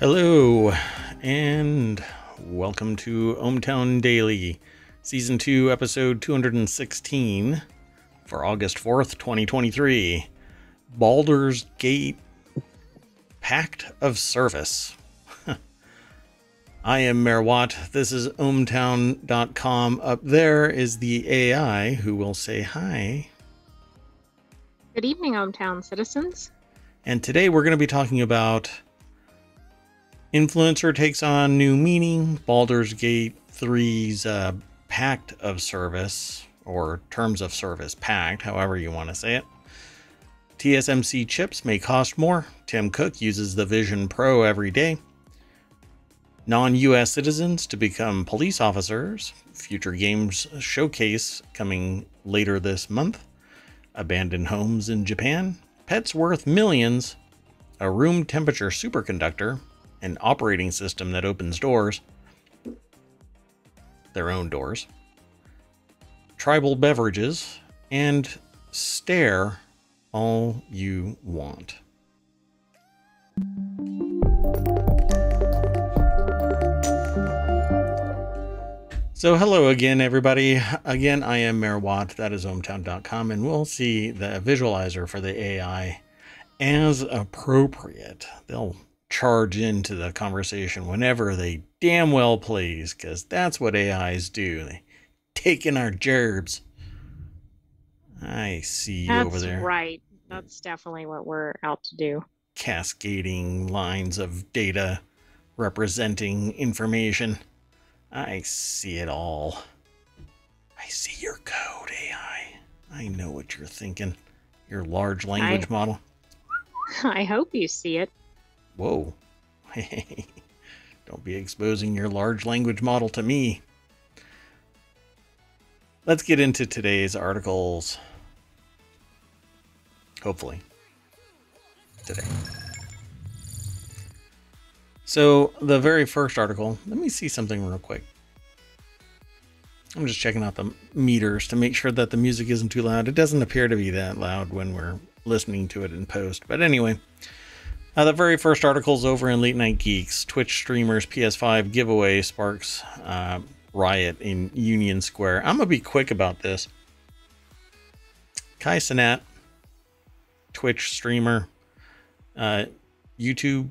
Hello, and welcome to ohmTown Daily, Season 2, Episode 216 for August 4th, 2023. Baldur's Gate Pact of Service. I am Mayor Watt. This is ohmTown.com. Up there is the AI who will say hi. Good evening, ohmTown citizens. And today we're going to be talking about Influencer takes on new meaning, Baldur's Gate 3's uh, Pact of Service, or Terms of Service Pact, however you want to say it. TSMC chips may cost more. Tim Cook uses the Vision Pro every day. Non US citizens to become police officers. Future Games Showcase coming later this month. Abandoned homes in Japan. Pets worth millions. A room temperature superconductor an operating system that opens doors, their own doors, tribal beverages, and stare all you want. So, hello again, everybody. Again, I am Mayor Watt. That is ohmtown.com, and we'll see the visualizer for the AI as appropriate. They'll charge into the conversation whenever they damn well please, because that's what AIs do. They take in our gerbs. I see you That's over there. right. That's definitely what we're out to do. Cascading lines of data representing information. I see it all. I see your code, AI. I know what you're thinking. Your large language I- model. I hope you see it. Whoa. Don't be exposing your large language model to me. Let's get into today's articles. Hopefully. Today. So, the very first article, let me see something real quick. I'm just checking out the meters to make sure that the music isn't too loud. It doesn't appear to be that loud when we're listening to it in post. But anyway, uh, the very first article is over in Late Night Geeks. Twitch streamers PS5 giveaway sparks uh, riot in Union Square. I'm gonna be quick about this. Kai Cenat, Twitch streamer, uh, YouTube,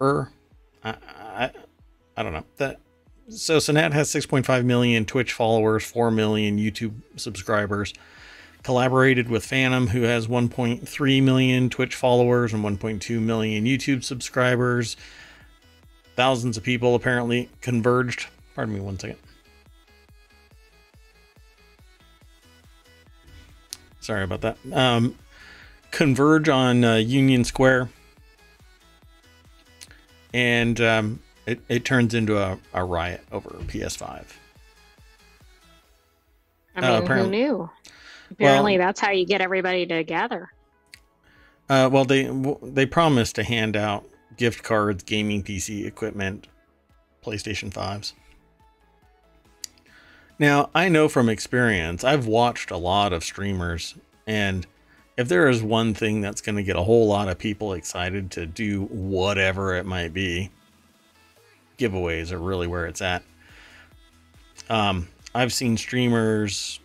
er, I, I, I don't know that. So Cenat has 6.5 million Twitch followers, 4 million YouTube subscribers collaborated with Fanum, who has 1.3 million Twitch followers and 1.2 million YouTube subscribers. Thousands of people apparently converged. Pardon me one second. Sorry about that. Um, converge on uh, Union Square. And um, it, it turns into a, a riot over PS5. I Uh, mean, who knew? Apparently, that's how you get everybody to gather. Uh, well, they they promised to hand out gift cards, gaming PC equipment, PlayStation fives. Now, I know from experience, I've watched a lot of streamers, and if there is one thing that's going to get a whole lot of people excited to do whatever it might be, giveaways are really where it's at. Um, I've seen streamers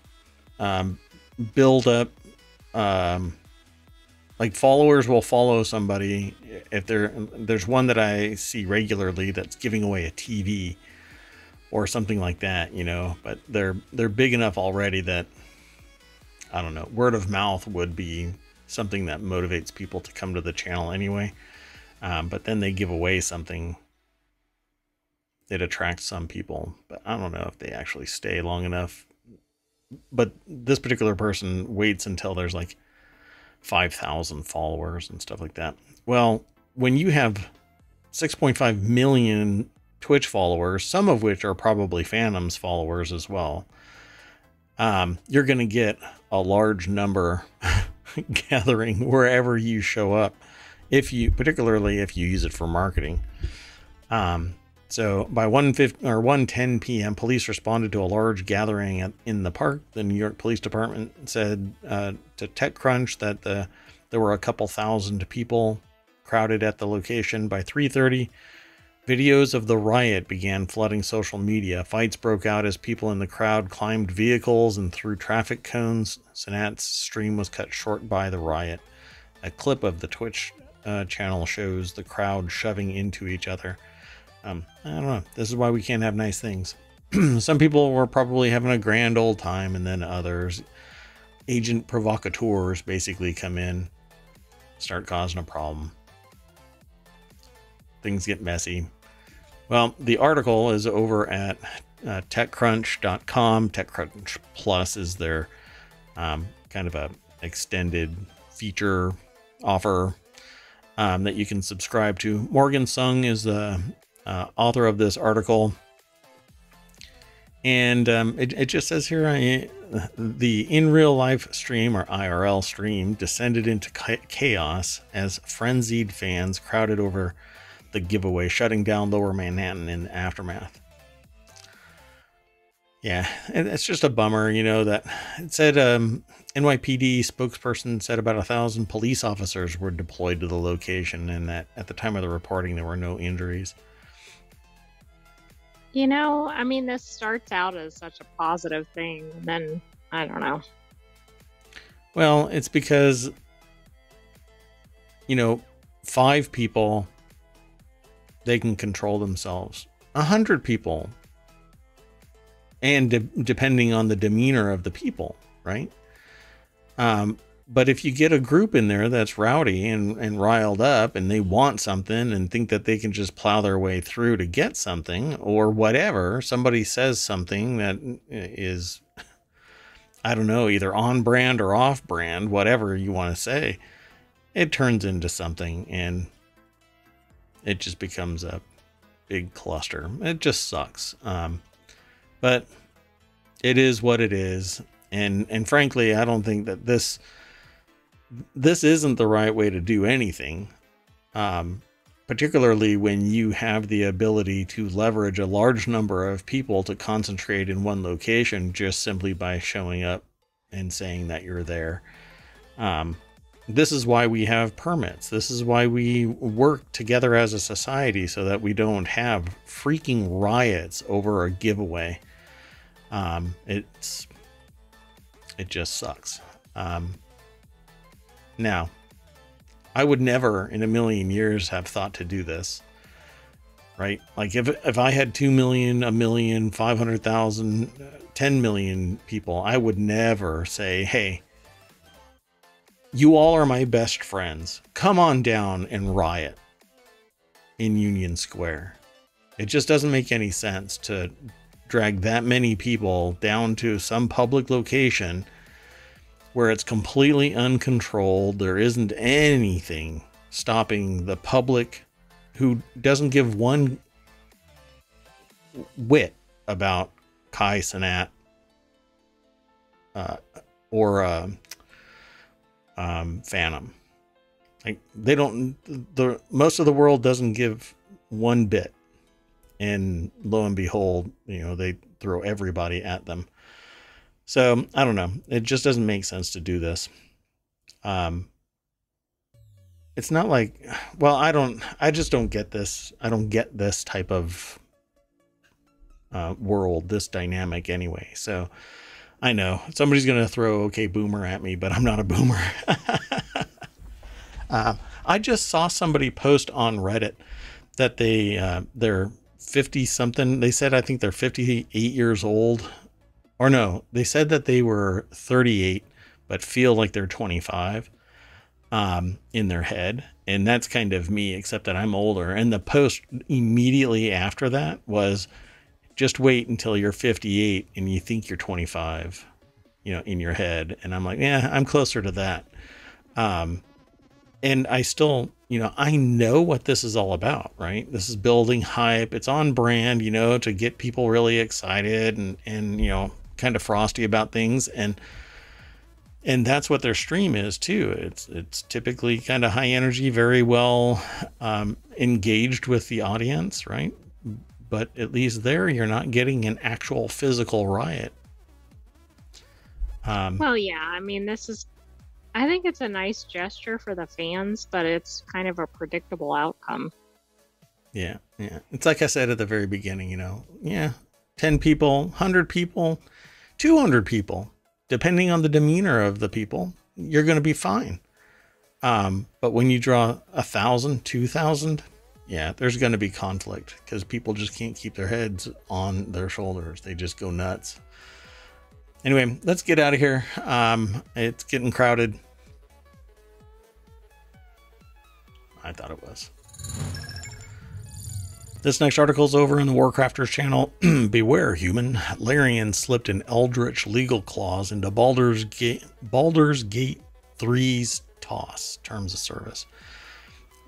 um, build up um, like followers will follow somebody if there there's one that I see regularly that's giving away a TV or something like that, you know, but they're they're big enough already that I don't know, word of mouth would be something that motivates people to come to the channel anyway. Um, but then they give away something it attracts some people, but I don't know if they actually stay long enough. But this particular person waits until there's like 5,000 followers and stuff like that. Well, when you have 6.5 million Twitch followers, some of which are probably Fanum's followers as well, um, you're going to get a large number gathering wherever you show up. If you, particularly if you use it for marketing. Um, so by 1:50 or 1:10 p.m., police responded to a large gathering at, in the park. The New York Police Department said uh, to TechCrunch that the there were a couple thousand people crowded at the location by 3:30. Videos of the riot began flooding social media. Fights broke out as people in the crowd climbed vehicles and threw traffic cones. Cenat's stream was cut short by the riot. A clip of the Twitch uh, channel shows the crowd shoving into each other. Um, I don't know. This is why we can't have nice things. Some people were probably having a grand old time, and then others, agent provocateurs, basically come in, start causing a problem things get messy. Well, the article is over at uh, TechCrunch.com. TechCrunch Plus is their um, kind of a extended feature offer um, that you can subscribe to. Morgan Sung is the uh, author of this article. And um, it, it, just says here I, the in real life stream or IRL stream descended into chaos as frenzied fans crowded over the giveaway, shutting down Lower Manhattan in the aftermath. Yeah, and it's just a bummer, you know, that it said um, NYPD spokesperson said about a thousand police officers were deployed to the location, and that at the time of the reporting, there were no injuries. You know, I mean, this starts out as such a positive thing, then I don't know. Well, it's because, you know, five people they can control themselves. A hundred people, and de- depending on the demeanor of the people, right? Um, but if you get a group in there that's rowdy and, and riled up and they want something and think that they can just plow their way through to get something or whatever, somebody says something that is, I don't know, either on brand or off brand, whatever you want to say, it turns into something. And it just becomes a big cluster. It just sucks. Um, but it is what it is. And and frankly, I don't think that this this isn't the right way to do anything. Um, particularly when you have the ability to leverage a large number of people to concentrate in one location just simply by showing up and saying that you're there. Um, this is why we have permits. This is why we work together as a society so that we don't have freaking riots over a giveaway. Um, it's it just sucks. Um, now, I would never in a million years have thought to do this. Right? Like if if I had 2 million, a million, 500,000, uh, 10 million people, I would never say, "Hey, you all are my best friends. Come on down and riot in Union Square. It just doesn't make any sense to drag that many people down to some public location where it's completely uncontrolled. There isn't anything stopping the public who doesn't give one wit about Kai Cenat uh, or uh, um, Fanum. Like they don't the most of the world doesn't give one bit, and lo and behold, you know they throw everybody at them. So I don't know. It just doesn't make sense to do this. Um, it's not like, well, I don't, I just don't get this. I don't get this type of uh, world, this dynamic anyway. So I know somebody's going to throw OK Boomer at me, but I'm not a boomer. uh, I just saw somebody post on Reddit that they uh, they're 50 something. They said I think they're 58 years old, or no, they said that they were 38 but feel like they're 25 um, in their head, and that's kind of me, except that I'm older. And the post immediately after that was just wait until you're 58 and you think you're 25, you know, in your head. And I'm like, yeah, I'm closer to that. Um, and I still, you know, I know what this is all about, right? This is building hype. It's on brand, you know, to get people really excited and, and, you know, kind of frosty about things. And, and that's what their stream is too. It's, it's typically kind of high energy, very well um, engaged with the audience, right? but at least there you're not getting an actual physical riot. Um, well, yeah, I mean, this is I think it's a nice gesture for the fans, but it's kind of a predictable outcome. Yeah, yeah. It's like I said at the very beginning, you know, yeah, 10 people, 100 people, 200 people, depending on the demeanor of the people, you're going to be fine. Um, but when you draw a thousand, two thousand, yeah, there's going to be conflict because people just can't keep their heads on their shoulders. They just go nuts. Anyway, let's get out of here. Um, it's getting crowded. I thought it was. This next article is over in the Warcrafters channel. Beware, human. Larian slipped an eldritch legal clause into Baldur's Gate, Baldur's Gate 3's TOSS, Terms of Service.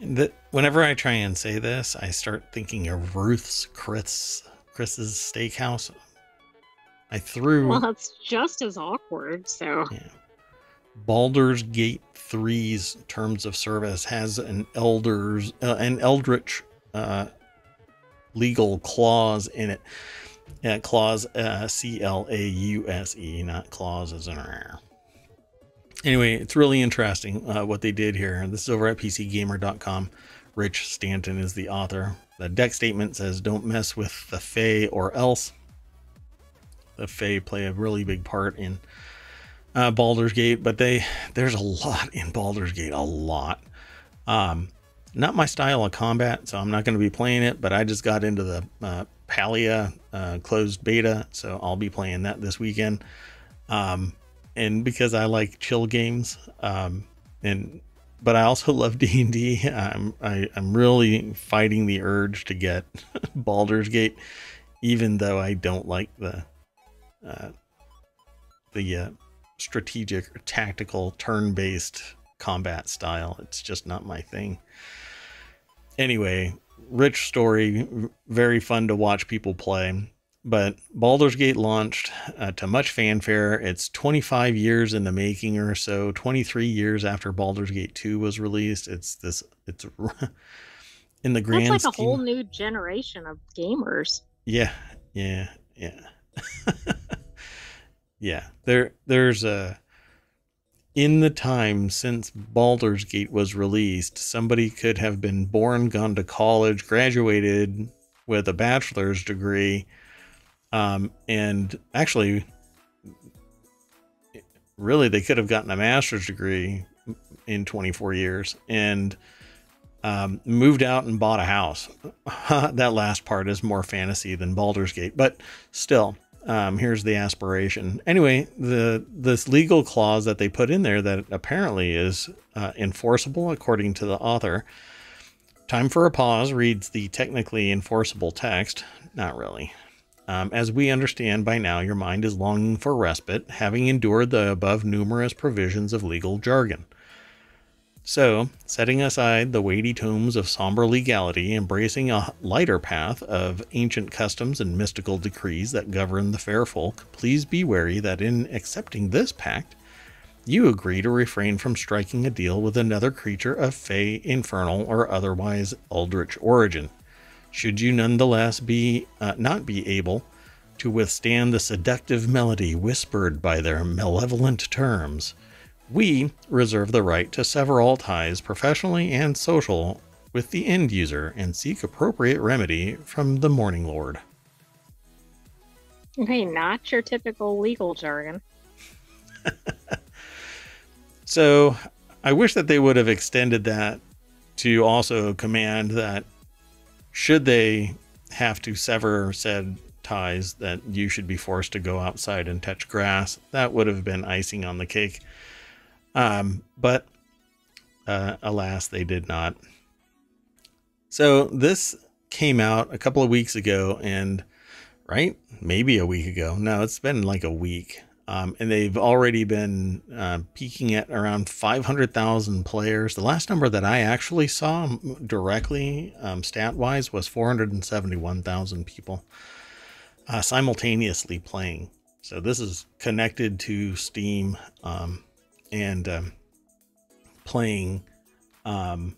That whenever I try and say this, I start thinking of Ruth's Chris Chris's Steakhouse. I threw. Well, it's just as awkward. So. Yeah. Baldur's Gate 3's Terms of Service has an elders uh, an eldritch uh, legal clause in it. Uh, clause uh, C L A U S E, not clause as an R. Anyway, it's really interesting uh, what they did here. This is over at PCGamer.com. Rich Stanton is the author. The deck statement says, "Don't mess with the Fae or else." The Fae play a really big part in uh, Baldur's Gate, but they there's a lot in Baldur's Gate, a lot. Um, not my style of combat, so I'm not going to be playing it. But I just got into the uh, Palia uh, closed beta, so I'll be playing that this weekend. Um, and because I like chill games, um, and but I also love D and D. I'm I, I'm really fighting the urge to get Baldur's Gate, even though I don't like the uh, the uh, strategic or tactical turn based combat style. It's just not my thing anyway, rich story, very fun to watch people play. But Baldur's Gate launched uh, to much fanfare. It's 25 years in the making or so, 23 years after Baldur's Gate 2 was released. It's this, it's in the grand That's like scheme. a whole new generation of gamers. Yeah, yeah, yeah. yeah, there, there's a, in the time since Baldur's Gate was released, somebody could have been born, gone to college, graduated with a bachelor's degree, um, and actually, really, they could have gotten a master's degree in 24 years and um, moved out and bought a house. that last part is more fantasy than Baldur's Gate, but still, um, here's the aspiration. Anyway, the this legal clause that they put in there that apparently is uh, enforceable according to the author. Time for a pause reads the technically enforceable text. Not really. Um, as we understand by now, your mind is longing for respite, having endured the above numerous provisions of legal jargon. So, setting aside the weighty tomes of somber legality, embracing a lighter path of ancient customs and mystical decrees that govern the fair folk, please be wary that in accepting this pact, you agree to refrain from striking a deal with another creature of fey, infernal, or otherwise eldritch origin. Should you nonetheless be uh, not be able to withstand the seductive melody whispered by their malevolent terms, we reserve the right to sever all ties, professionally and social, with the end user and seek appropriate remedy from the Morning Lord. Okay, not your typical legal jargon. so I wish that they would have extended that to also command that should they have to sever said ties that you should be forced to go outside and touch grass that would have been icing on the cake um, but uh, alas, they did not. So this came out a couple of weeks ago, and right, maybe a week ago. No, it's been like a week. Um, and they've already been uh, peaking at around 500,000 players. The last number that I actually saw directly, um, stat wise, was 471,000 people uh, simultaneously playing. So this is connected to Steam. Um, and um, playing um,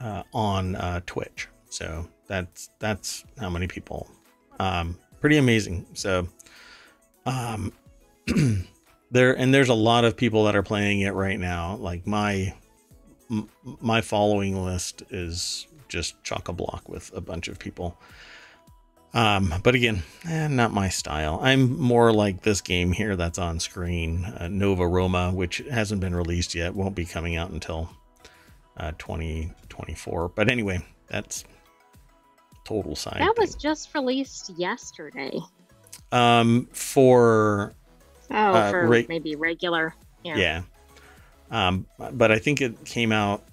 uh, on uh, Twitch. So that's that's how many people. Um, pretty amazing. So, um, there and there's a lot of people that are playing it right now. Like my m- my following list is just chock a block with a bunch of people. Um, but again, eh, not my style. I'm more like this game here that's on screen, uh, Nova Roma, which hasn't been released yet, won't be coming out until uh, 2024. But anyway, that's total side. That was thing. just released yesterday. um for Oh, Uh, for reg- maybe regular. Yeah. yeah. Um, but I think it came out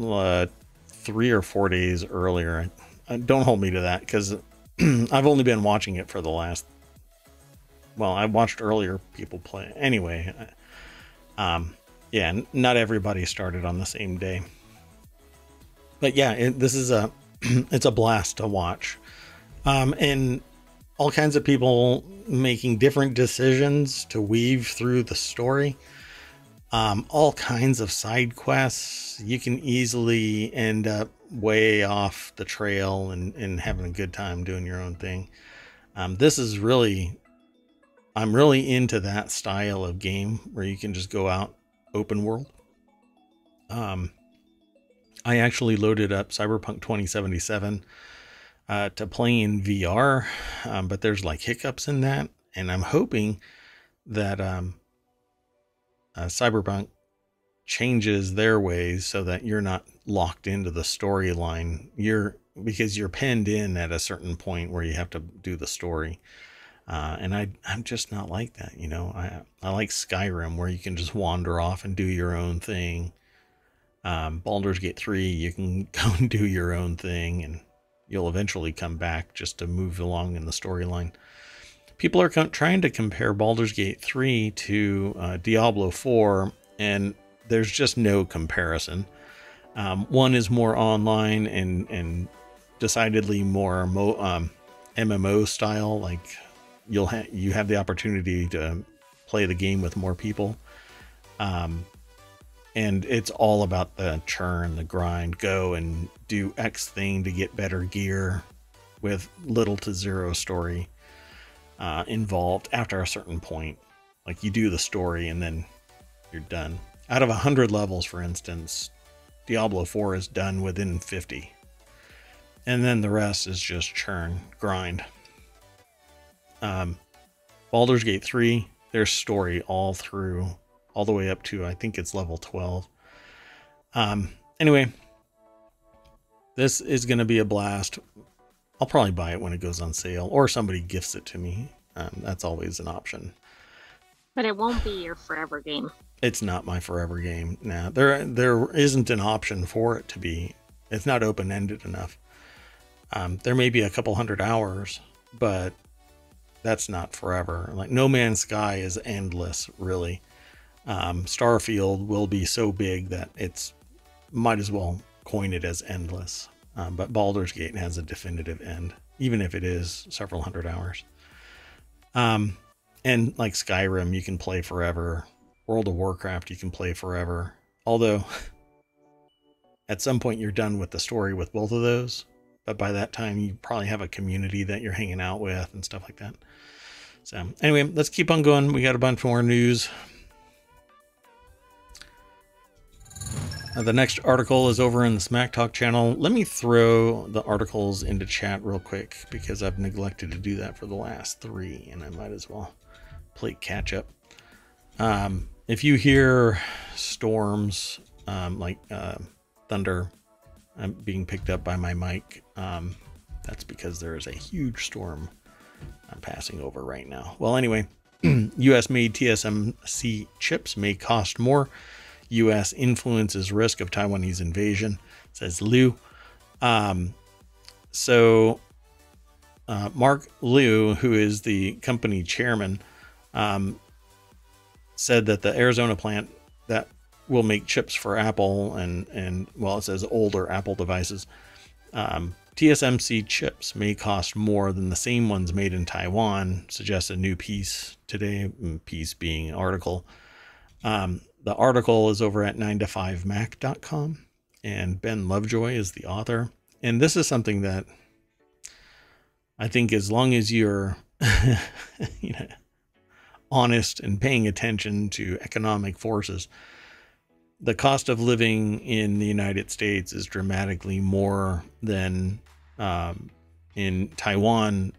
uh, three or four days earlier. Uh, don't hold me to that because I've only been watching it for the last. Well, I watched earlier people play. Anyway, uh, um, yeah, not everybody started on the same day. But yeah, it, this is a it's a blast to watch, um, and all kinds of people making different decisions to weave through the story. Um, all kinds of side quests. You can easily end up way off the trail and, and having a good time doing your own thing. Um, this is really, I'm really into that style of game where you can just go out open world. Um, I actually loaded up Cyberpunk 2077 uh, to play in VR, um, but there's like hiccups in that, and I'm hoping that um, uh, Cyberpunk changes their ways so that you're not locked into the storyline. You're because you're pinned in at a certain point where you have to do the story. Uh, and I, I'm just not like that, you know. I, I like Skyrim where you can just wander off and do your own thing. Um, Baldur's Gate 3, you can go and do your own thing, and you'll eventually come back just to move along in the storyline. People are trying to compare Baldur's Gate 3 to uh, Diablo 4, and there's just no comparison. Um, one is more online and and decidedly more mo- um, MMO style. Like you'll ha- you have the opportunity to play the game with more people, um, and it's all about the churn, the grind. Go and do X thing to get better gear, with little to zero story uh, involved after a certain point. Like you do the story and then you're done. Out of 100 levels, for instance, Diablo 4 is done within 50. And then the rest is just churn, grind. Um, Baldur's Gate 3, there's story all through, all the way up to, I think it's level 12. Um, anyway, this is going to be a blast. I'll probably buy it when it goes on sale or somebody gifts it to me. Um, that's always an option. But it won't be your forever game. It's not my forever game. Now there there isn't an option for it to be. It's not open ended enough. Um, there may be a couple hundred hours, but that's not forever. Like No Man's Sky is endless, really. Um, Starfield will be so big that it's might as well coin it as endless. Um, but Baldur's Gate has a definitive end, even if it is several hundred hours. Um, and like Skyrim, you can play forever. World of Warcraft, you can play forever. Although, at some point, you're done with the story with both of those. But by that time, you probably have a community that you're hanging out with and stuff like that. So, anyway, let's keep on going. We got a bunch more news. Uh, the next article is over in the Smack Talk channel. Let me throw the articles into chat real quick because I've neglected to do that for the last three, and I might as well play catch up. Um, if you hear storms um, like uh, thunder um, being picked up by my mic, um, that's because there is a huge storm I'm passing over right now. Well, anyway, US made TSMC chips may cost more. U.S. influences risk of Taiwanese invasion, says Liu. Um, so, uh, Mark Liu, who is the company chairman, um, said that the Arizona plant that will make chips for Apple and and well, it says older Apple devices. Um, TSMC chips may cost more than the same ones made in Taiwan, suggests a new piece today. Piece being article. Um, the article is over at 9to5mac.com, and Ben Lovejoy is the author. And this is something that I think, as long as you're, you know, honest and paying attention to economic forces, the cost of living in the United States is dramatically more than um, in Taiwan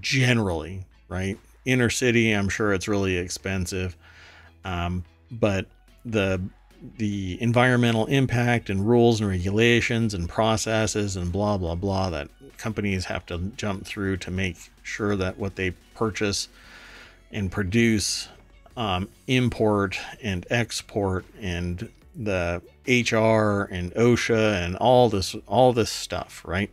generally, right? Inner city, I'm sure it's really expensive. Um, but the the environmental impact and rules and regulations and processes and blah blah blah that companies have to jump through to make sure that what they purchase and produce um, import and export and the HR and OSHA and all this all this stuff, right?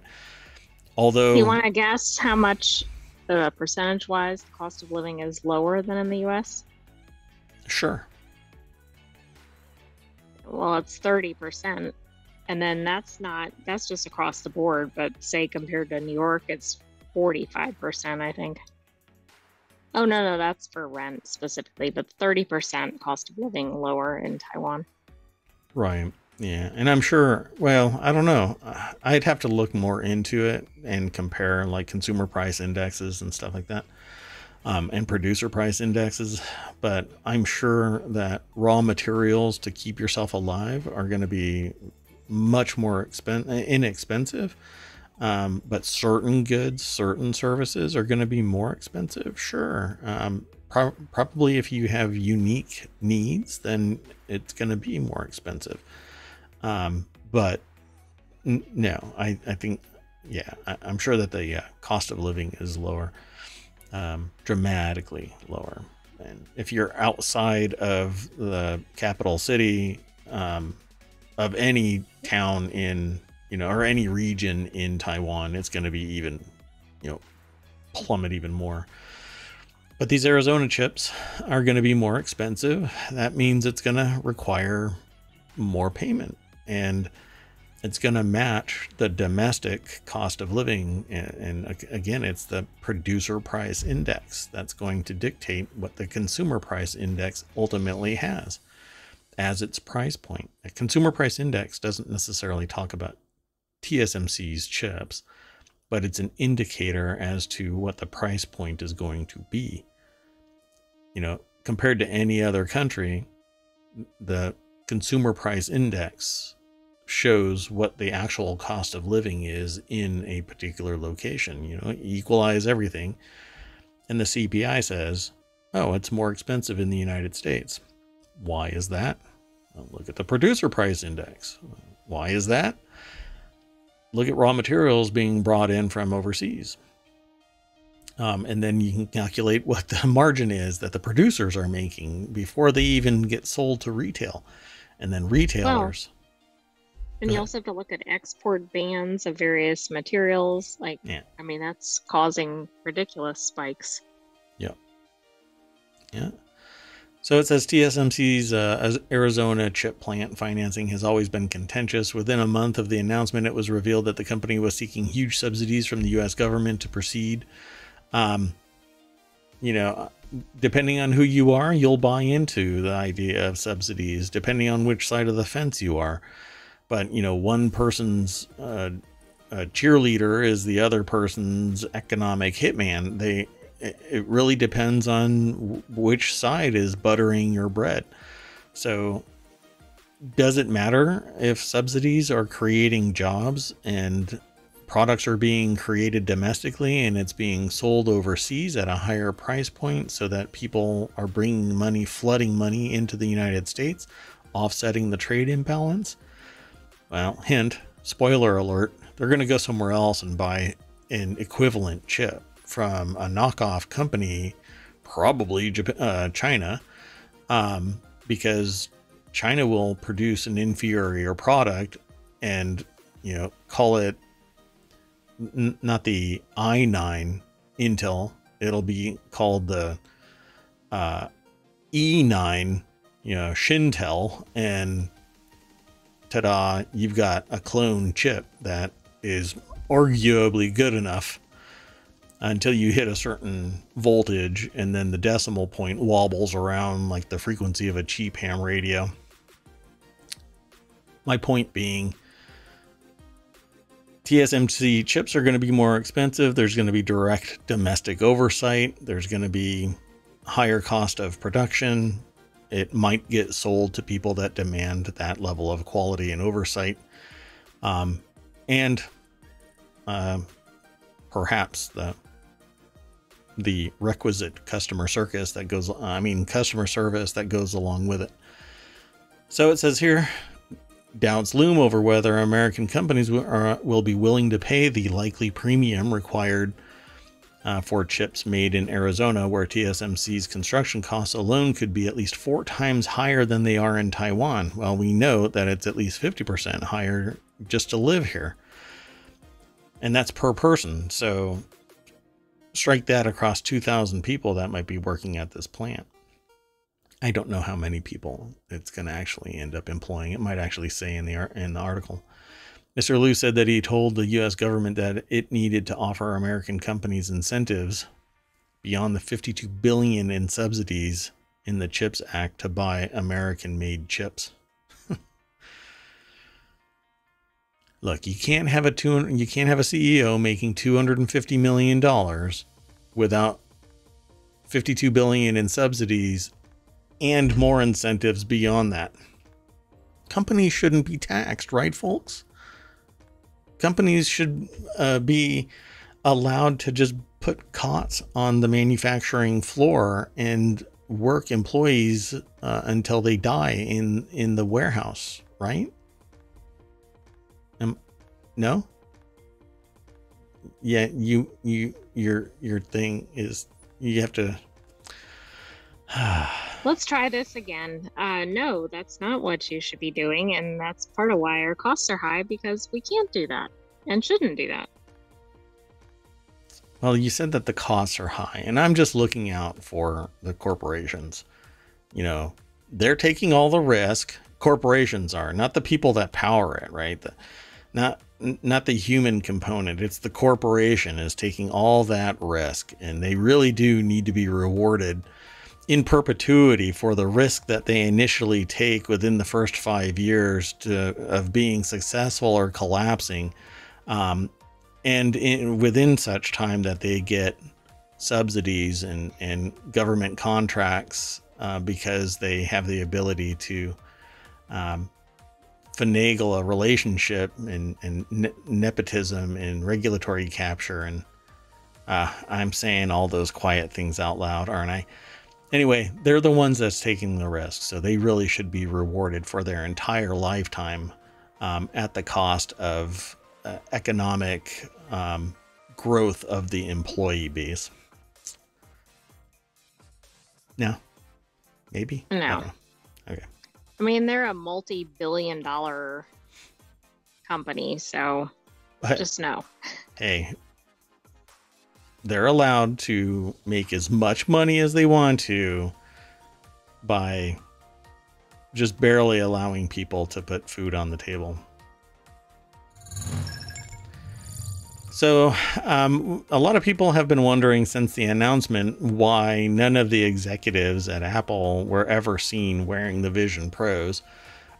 Although you want to guess how much uh, percentage wise the cost of living is lower than in the US? Sure. Well, it's 30%. And then that's not, that's just across the board. But say compared to New York, it's 45%, I think. Oh, no, no, that's for rent specifically, but 30% cost of living lower in Taiwan. Right. Yeah. And I'm sure, well, I don't know. I'd have to look more into it and compare like consumer price indexes and stuff like that um, and producer price indexes. But I'm sure that raw materials to keep yourself alive are going to be much more expen- inexpensive. Um, but certain goods, certain services are going to be more expensive. Sure. Um, pro- probably if you have unique needs, then it's going to be more expensive. Um, but n- no, I, I think, yeah, I, am sure that the uh, cost of living is lower, um, dramatically lower. And if you're outside of the capital city, um, of any town in you know, or any region in Taiwan, it's going to be even, you know, plummet even more. But these Arizona chips are going to be more expensive. That means it's going to require more payment and it's going to match the domestic cost of living. And, and, again, it's the producer price index that's going to dictate what the consumer price index ultimately has as its price point. A consumer price index doesn't necessarily talk about TSMC's chips, but it's an indicator as to what the price point is going to be. You know, compared to any other country, the consumer price index shows what the actual cost of living is in a particular location. You know, equalize everything. And the CPI says, oh, it's more expensive in the United States. Why is that? Well, look at the producer price index. Why is that? Look at raw materials being brought in from overseas. Um, and then you can calculate what the margin is that the producers are making before they even get sold to retail. And then retailers. And you also have to look at export bans of various materials. Like, yeah. I mean, that's causing ridiculous spikes. Yeah. Yeah. So it says TSMC's uh, Arizona chip plant financing has always been contentious. Within a month of the announcement, it was revealed that the company was seeking huge subsidies from the U.S. government to proceed. Um, you know, depending on who you are, you'll buy into the idea of subsidies, depending on which side of the fence you are. But, you know, one person's uh, cheerleader is the other person's economic hitman. They it really depends on which side is buttering your bread. So, does it matter if subsidies are creating jobs and products are being created domestically and it's being sold overseas at a higher price point so that people are bringing money, flooding money into the United States, offsetting the trade imbalance? Well, hint, spoiler alert, they're going to go somewhere else and buy an equivalent chip from a knockoff company, probably Japan, uh, China, um, because China will produce an inferior product and you know call it n- not the i9 Intel. It'll be called the uh, E9, you know, Shintel, and ta-da! You've got a clone chip that is arguably good enough until you hit a certain voltage and then the decimal point wobbles around like the frequency of a cheap ham radio. My point being, TSMC chips are going to be more expensive. There's going to be direct domestic oversight. There's going to be higher cost of production. It might get sold to people that demand that level of quality and oversight. Um, and uh, perhaps the the requisite customer service that goes I mean customer service that goes along with it. So it says here doubts loom over whether American companies will, will be willing to pay the likely premium required uh, for chips made in Arizona, where TSMC's construction costs alone could be at least four times higher than they are in Taiwan. Well, we know that it's at least 50% higher just to live here. And that's per person. So strike that across 2,000 people that might be working at this plant. I don't know how many people it's going to actually end up employing. It might actually say in the in the article. Mr. Liu said that he told the U.S. government that it needed to offer American companies incentives beyond the 52 billion in subsidies in the CHIPS Act to buy American-made chips. Look, you can't have a two, you can't have a CEO making 250 million dollars without 52 billion in subsidies and more incentives beyond that. Companies shouldn't be taxed, right, folks? Companies should uh, be allowed to just put cots on the manufacturing floor and work employees uh, until they die in in the warehouse, right? Um, no. Yeah, you you your your thing is you have to Let's try this again. Uh, no, that's not what you should be doing, and that's part of why our costs are high because we can't do that and shouldn't do that. Well, you said that the costs are high, and I'm just looking out for the corporations. You know, they're taking all the risk. Corporations are not the people that power it, right? The, not not the human component. It's the corporation is taking all that risk, and they really do need to be rewarded in perpetuity for the risk that they initially take within the first five years to, of being successful or collapsing. Um, and in, within such time that they get subsidies and, and government contracts uh, because they have the ability to um, finagle a relationship and, and ne- nepotism and regulatory capture. And uh, I'm saying all those quiet things out loud, aren't I? Anyway, they're the ones that's taking the risk, so they really should be rewarded for their entire lifetime um, at the cost of uh, economic um, growth of the employee base. No, maybe no. I mean, they're a multi-billion-dollar company, so but, just know. Hey, they're allowed to make as much money as they want to by just barely allowing people to put food on the table. So, um, a lot of people have been wondering since the announcement why none of the executives at Apple were ever seen wearing the Vision Pros.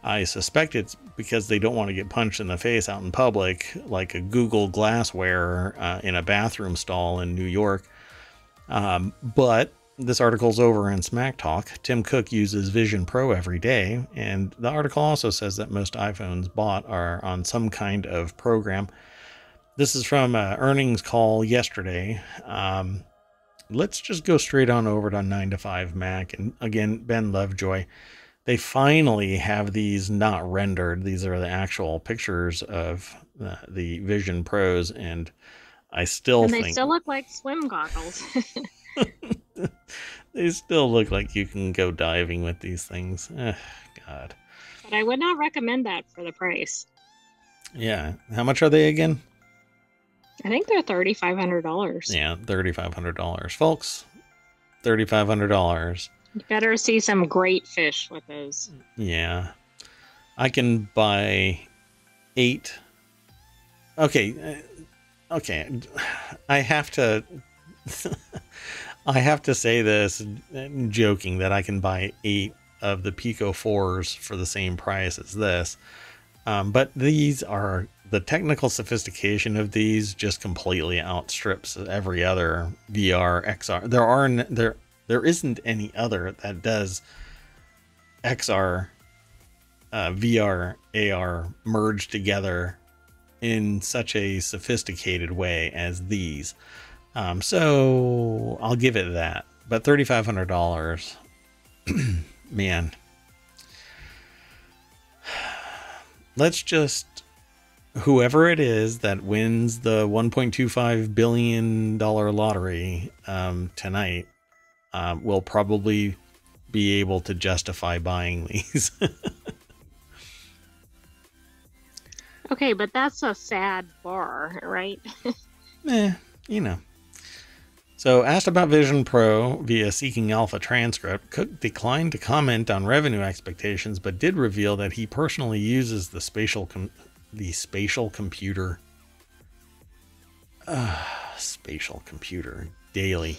I suspect it's because they don't want to get punched in the face out in public, like a Google Glass wearer uh, in a bathroom stall in New York. Um, but this article's over in Smack Talk. Tim Cook uses Vision Pro every day, and the article also says that most iPhones bought are on some kind of program. This is from an earnings call yesterday. Um, let's just go straight on over to 9 to 5 Mac. And again, Ben Lovejoy they finally have these not rendered. These are the actual pictures of the, the Vision Pros, and I still and they think, still look like swim goggles. they still look like you can go diving with these things. Eh, God. But I would not recommend that for the price. Yeah. How much are they again? I think they're thirty five hundred dollars. Yeah, thirty five hundred dollars, folks. Thirty five hundred dollars you better see some great fish with those. Yeah. I can buy eight. Okay. Uh, okay. I have to. I have to say this joking that I can buy eight of the Pico 4s for the same price as this. Um, but these are the technical sophistication of these just completely outstrips every other VR XR. There are there There isn't any other that does XR, uh, VR, AR merge together in such a sophisticated way as these. Um, so I'll give it that. But $3,500, man. Let's just whoever it is that wins the 1.25 billion dollar lottery um, tonight um, will probably be able to justify buying these. okay, but that's a sad bar, right? eh, you know. So, asked about Vision Pro via Seeking Alpha transcript, Cook declined to comment on revenue expectations, but did reveal that he personally uses the spatial com- the spatial computer. Uh, spatial computer daily.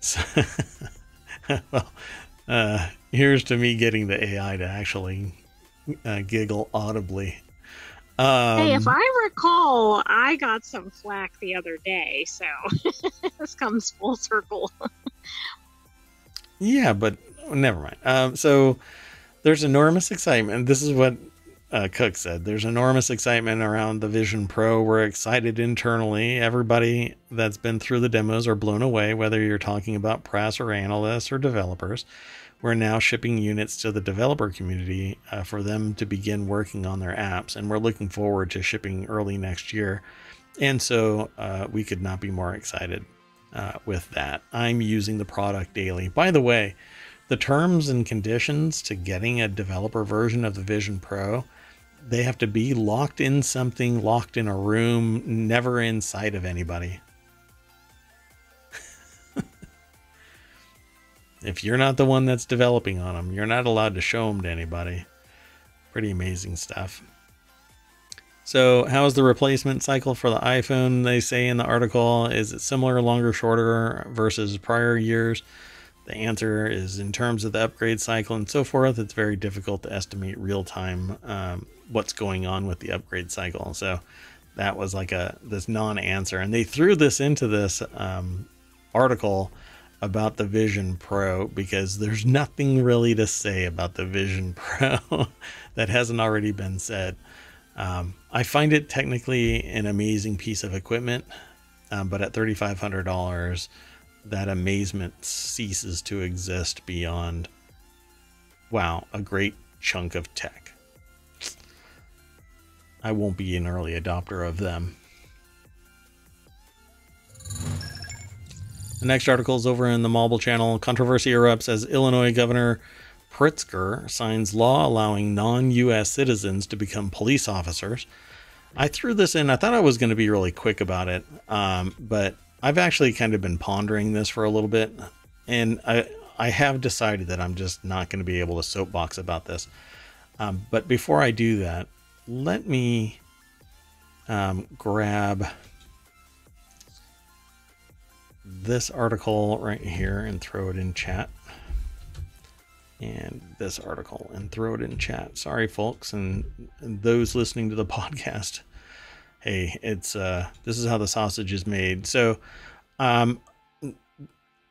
So, well uh, here's to me getting the ai to actually uh, giggle audibly. Um, hey if i recall i got some flack the other day so this comes full circle. Yeah but never mind. Um, so there's enormous excitement. This is what uh, Cook said, there's enormous excitement around the Vision Pro. We're excited internally. Everybody that's been through the demos are blown away, whether you're talking about press or analysts or developers. We're now shipping units to the developer community uh, for them to begin working on their apps, and we're looking forward to shipping early next year. And so uh, we could not be more excited uh, with that. I'm using the product daily. By the way, the terms and conditions to getting a developer version of the Vision Pro they have to be locked in something, locked in a room, never in sight of anybody. if you're not the one that's developing on them, you're not allowed to show them to anybody. Pretty amazing stuff. So, how is the replacement cycle for the iPhone? They say in the article, is it similar, longer, shorter versus prior years? The answer is in terms of the upgrade cycle and so forth, it's very difficult to estimate real time um, what's going on with the upgrade cycle. So that was like a this non-answer, and they threw this into this um, article about the Vision Pro because there's nothing really to say about the Vision Pro that hasn't already been said. Um, I find it technically an amazing piece of equipment, um, but at $3,500, that amazement ceases to exist beyond, wow, a great chunk of tech. I won't be an early adopter of them. The next article is over in the Mobble channel. Controversy erupts as Illinois Governor Pritzker signs law allowing non US citizens to become police officers. I threw this in. I thought I was going to be really quick about it, um, but I've actually kind of been pondering this for a little bit, and I I have decided that I'm just not going to be able to soapbox about this. Um, but before I do that, let me um, grab this article right here and throw it in chat. And this article and throw it in chat. Sorry, folks, and, those listening to the podcast. Hey, it's uh, this is how the sausage is made. So, um,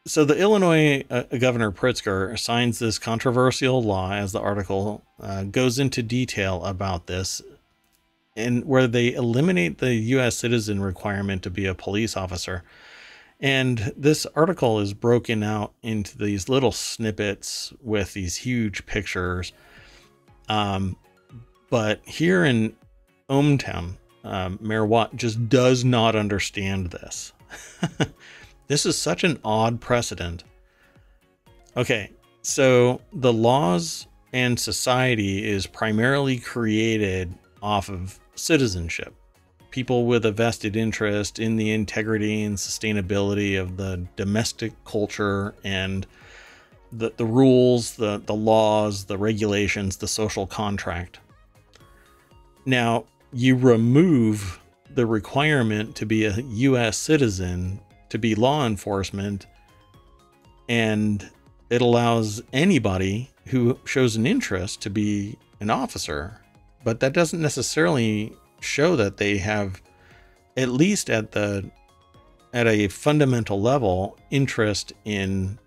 so the Illinois uh, Governor Pritzker signs this controversial law, as the article uh, goes into detail about this, and where they eliminate the U.S. citizen requirement to be a police officer. And this article is broken out into these little snippets with these huge pictures. Um, but here in ohmTown, um, Mayor Watt just does not understand this. This is such an odd precedent. Okay, so the laws and society is primarily created off of citizenship. People with a vested interest in the integrity and sustainability of the domestic culture and the, the rules, the, the laws, the regulations, the social contract. Now, you remove the requirement to be a US citizen to be law enforcement and it allows anybody who shows an interest to be an officer but that doesn't necessarily show that they have at least at the at a fundamental level interest in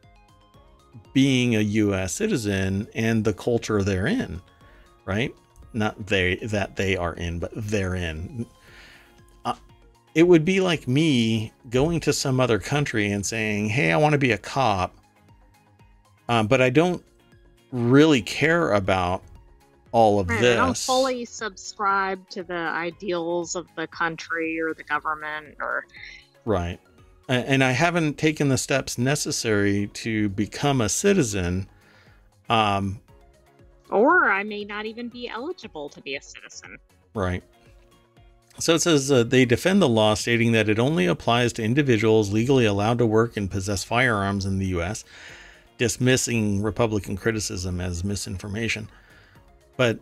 being a US citizen and the culture they're in, right? Not they that they are in, but they're in. Uh, it would be like me going to some other country and saying, "Hey, I want to be a cop." Uh, but I don't really care about all of Right, this. I don't fully subscribe to the ideals of the country or the government or Right. And I haven't taken the steps necessary to become a citizen. Um, or I may not even be eligible to be a citizen. right. So it says uh, they defend the law, stating that it only applies to individuals legally allowed to work and possess firearms in the U.S., dismissing Republican criticism as misinformation. But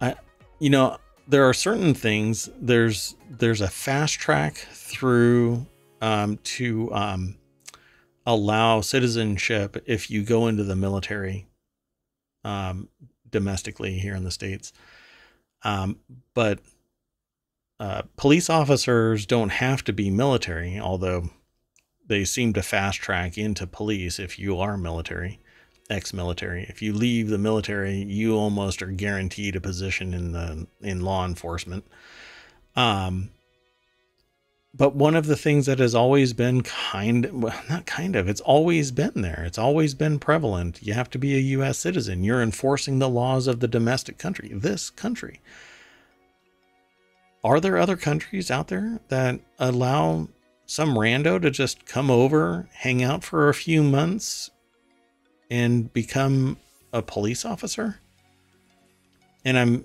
I, you know, there are certain things. There's there's a fast track through um, to um, allow citizenship if you go into the military um, domestically here in the states. Um, but uh, police officers don't have to be military, although they seem to fast track into police if you are military, ex military. If you leave the military, you almost are guaranteed a position in the in law enforcement. Um, but one of the things that has always been kind well, not kind of, it's always been there. It's always been prevalent. You have to be a US citizen. You're enforcing the laws of the domestic country, this country. Are there other countries out there that allow some rando to just come over, hang out for a few months, and become a police officer? And I'm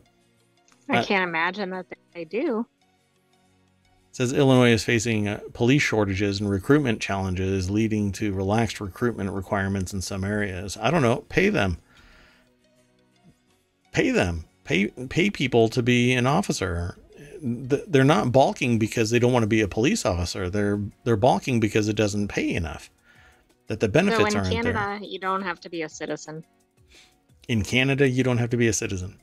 I Uh, can't imagine that they do. says Illinois is facing uh, police shortages and recruitment challenges, leading to relaxed recruitment requirements in some areas. I don't know. Pay them. Pay them. Pay pay people to be an officer. They're not balking because they don't want to be a police officer. They're they're balking because it doesn't pay enough. That the So benefits in aren't Canada, there. you don't have to be a citizen. In Canada, you don't have to be a citizen.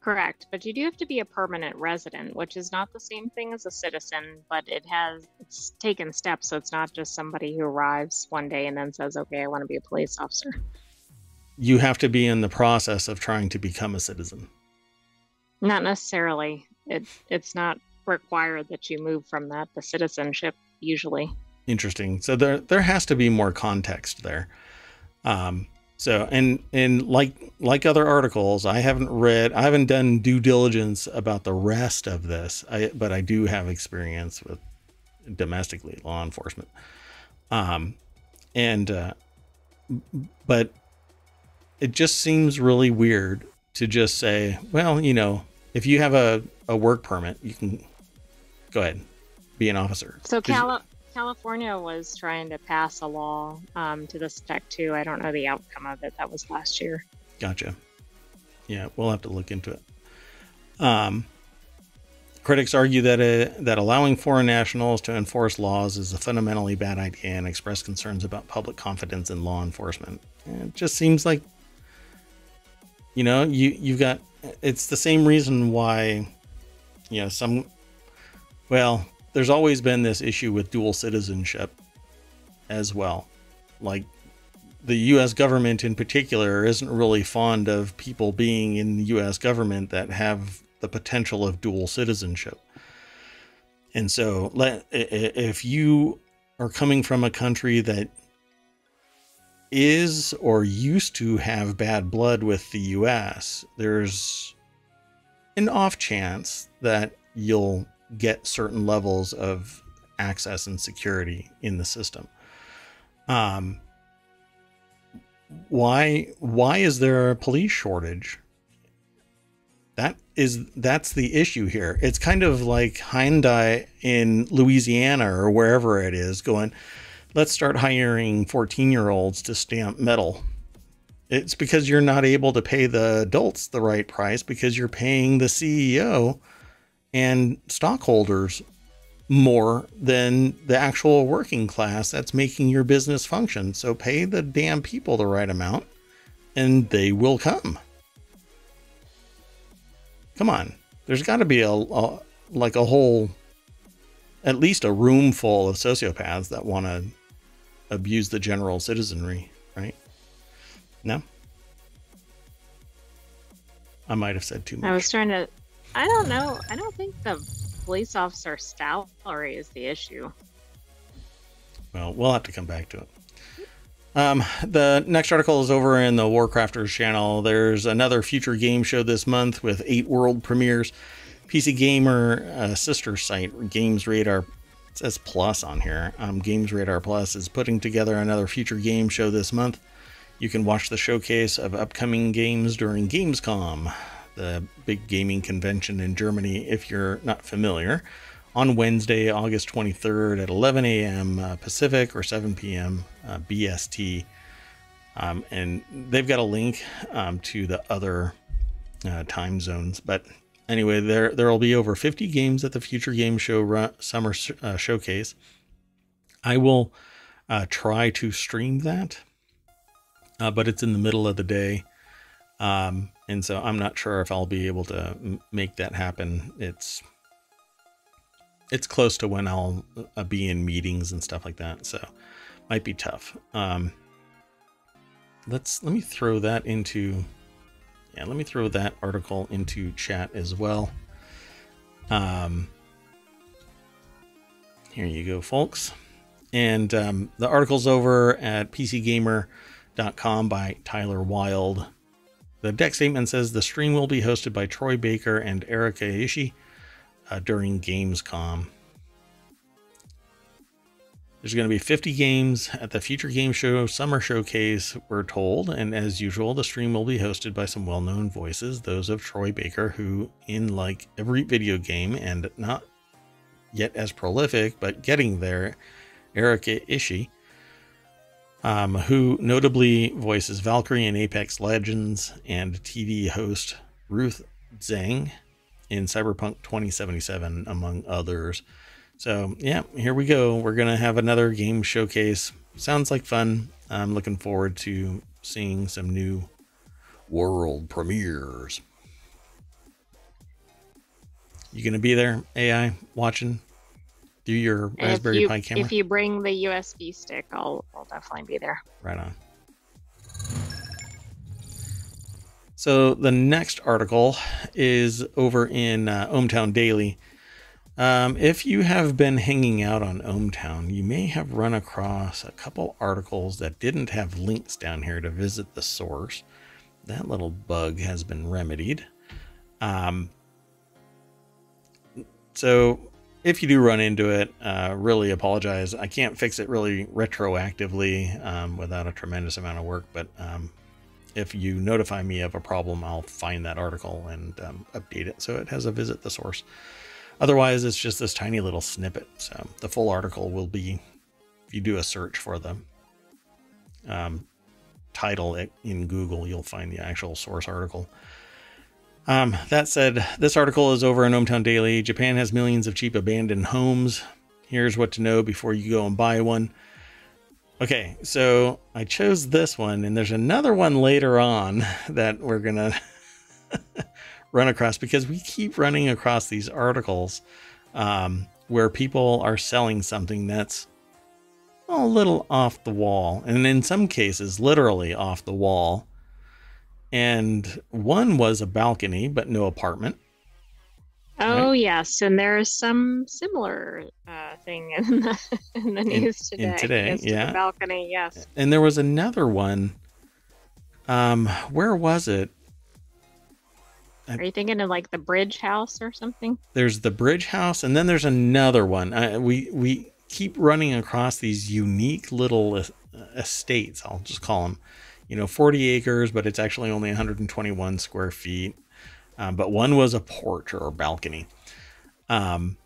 Correct, but you do have to be a permanent resident, which is not the same thing as a citizen, but it has it's taken steps, so it's not just somebody who arrives one day and then says, "Okay, I want to be a police officer." You have to be in the process of trying to become a citizen. Not necessarily. It it's not required that you move from that to citizenship usually. Interesting. So there there has to be more context there. Um, so and and like like other articles, I haven't read, I haven't done due diligence about the rest of this. I but I do have experience with domestically law enforcement. Um, and uh, but it just seems really weird to just say, well, you know, if you have a, a work permit, you can go ahead, be an officer. So Cali- California was trying to pass a law um, to this effect too. I don't know the outcome of it. That was last year. Gotcha. Yeah, we'll have to look into it. Um, critics argue that uh, that allowing foreign nationals to enforce laws is a fundamentally bad idea and express concerns about public confidence in law enforcement. It just seems like, you know, you you've got. It's the same reason why, you know, some. Well, there's always been this issue with dual citizenship, as well, like the US government in particular isn't really fond of people being in the US government that have the potential of dual citizenship. And so if you are coming from a country that is or used to have bad blood with the US, there's an off chance that you'll get certain levels of access and security in the system. Um, why why is there a police shortage? That is that's the issue here. It's kind of like hyundai in louisiana or wherever it is going let's start hiring 14 year olds to stamp metal. It's because you're not able to pay the adults the right price because you're paying the ceo and stockholders more than the actual working class that's making your business function. So pay the damn people the right amount and they will come. Come on. There's got to be a, a like a whole at least a room full of sociopaths that want to abuse the general citizenry, right? No? I might have said too much. I was trying to. I don't know. I don't think the police officer salary is the issue. Well, we'll have to come back to it. Um, the next article is over in the Warcrafters channel. There's another future game show this month with eight world premieres. PC Gamer uh, sister site Games Radar says Plus on here. Um, Games Radar Plus is putting together another future game show this month. You can watch the showcase of upcoming games during Gamescom, the big gaming convention in Germany, if you're not familiar, on Wednesday, August 23rd at 11 a.m. Uh, Pacific or 7 p.m. Uh, BST. Um, and they've got a link um, to the other uh, time zones. But anyway, there there will be over 50 games at the Future Game Show Summer uh, Showcase. I will uh, try to stream that uh, but it's in the middle of the day. Um, and so I'm not sure if I'll be able to make that happen. It's it's close to when I'll uh, be in meetings and stuff like that, so might be tough. Um, let's let me throw that into yeah, let me throw that article into chat as well. Um, here you go, folks. And um, the article's over at PCGamer.com by Tyler Wilde. The deck statement says the stream will be hosted by Troy Baker and Erica Ishii uh, during Gamescom. There's going to be 50 games at the Future Game Show Summer Showcase, we're told, and as usual, the stream will be hosted by some well known voices, those of Troy Baker, who, in like every video game and not yet as prolific, but getting there, Erica Ishii um, who notably voices Valkyrie in Apex Legends and TV host Ruth Zhang in Cyberpunk 2077, among others. So, yeah, here we go. We're going to have another game showcase. Sounds like fun. I'm looking forward to seeing some new world premieres. You going to be there, AI, watching? Through your Raspberry you, Pi camera? If you bring the USB stick, I'll, I'll definitely be there. Right on. So the next article is over in uh, ohmTown Daily. Um, if you have been hanging out on ohmTown, you may have run across a couple articles that didn't have links down here to visit the source. That little bug has been remedied. Um, so if you do run into it, uh, really apologize. I can't fix it really retroactively um, without a tremendous amount of work, but um, if you notify me of a problem, I'll find that article and um, update it so it has a visit the source. Otherwise, it's just this tiny little snippet. So the full article will be, if you do a search for the um, title in Google, you'll find the actual source article. Um, that said, this article is over in ohmTown Daily. Japan has millions of cheap abandoned homes. Here's what to know before you go and buy one. Okay, so I chose this one, and there's another one later on that we're gonna run across because we keep running across these articles um, where people are selling something that's a little off the wall, and in some cases, literally off the wall and one was a balcony but no apartment. Oh right? yes, and there is some similar uh, thing in the, in the news in, today. In today, yeah, to balcony, yes. And there was another one. Um, where was it? Are you thinking of like the Bridge House or something? There's the Bridge House, and then there's another one. Uh, we we keep running across these unique little estates. I'll just call them you know, 40 acres, but it's actually only 121 square feet. Um, but one was a porch or a balcony. Um,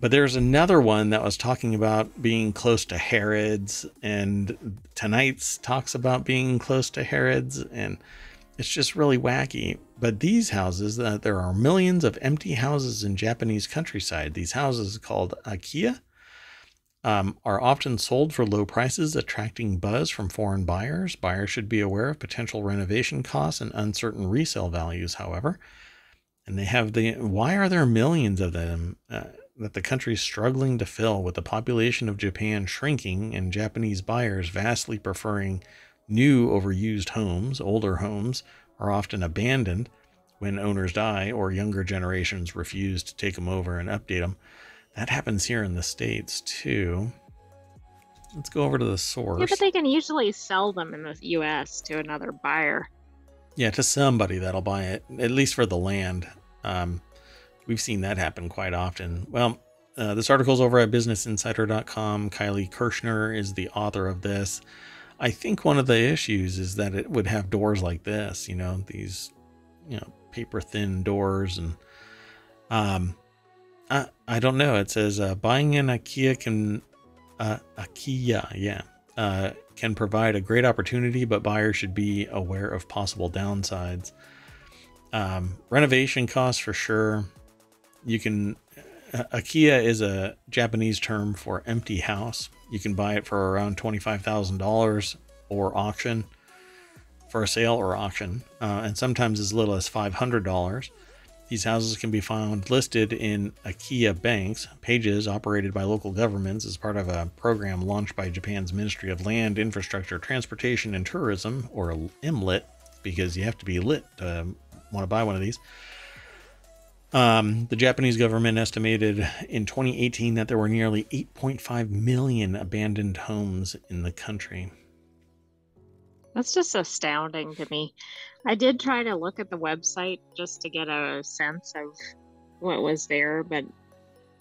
but there's another one that was talking about being close to Harrods, and tonight's talks about being close to Harrods, and it's just really wacky. But these houses, uh, there are millions of empty houses in Japanese countryside. These houses called Akiya um, are often sold for low prices, attracting buzz from foreign buyers. Buyers should be aware of potential renovation costs and uncertain resale values, however. And they have the why are there millions of them? Uh, that the country is struggling to fill with the population of Japan shrinking and Japanese buyers vastly preferring new overused homes, older homes are often abandoned when owners die or younger generations refuse to take them over and update them. That happens here in the States too. Let's go over to the source. Yeah, but they can usually sell them in the US to another buyer. Yeah, to somebody that'll buy it, at least for the land. Um, we've seen that happen quite often. Well, uh, this article's over at businessinsider.com. Kylie Kirshner is the author of this. I think one of the issues is that it would have doors like this, you know, these, you know, paper thin doors. And um, I, I don't know. It says uh, buying an IKEA can, uh, IKEA, yeah, uh, can provide a great opportunity, but buyers should be aware of possible downsides. Um, renovation costs for sure. You can, uh, IKEA is a Japanese term for empty house. You can buy it for around $25,000 or auction for a sale or auction, uh, and sometimes as little as $500. These houses can be found listed in IKEA banks, pages operated by local governments as part of a program launched by Japan's Ministry of Land, Infrastructure, Transportation, and Tourism, or MLIT, because you have to be lit to want to buy one of these. Um, the Japanese government estimated in 2018 that there were nearly 8.5 million abandoned homes in the country. That's just astounding to me. I did try to look at the website just to get a sense of what was there, but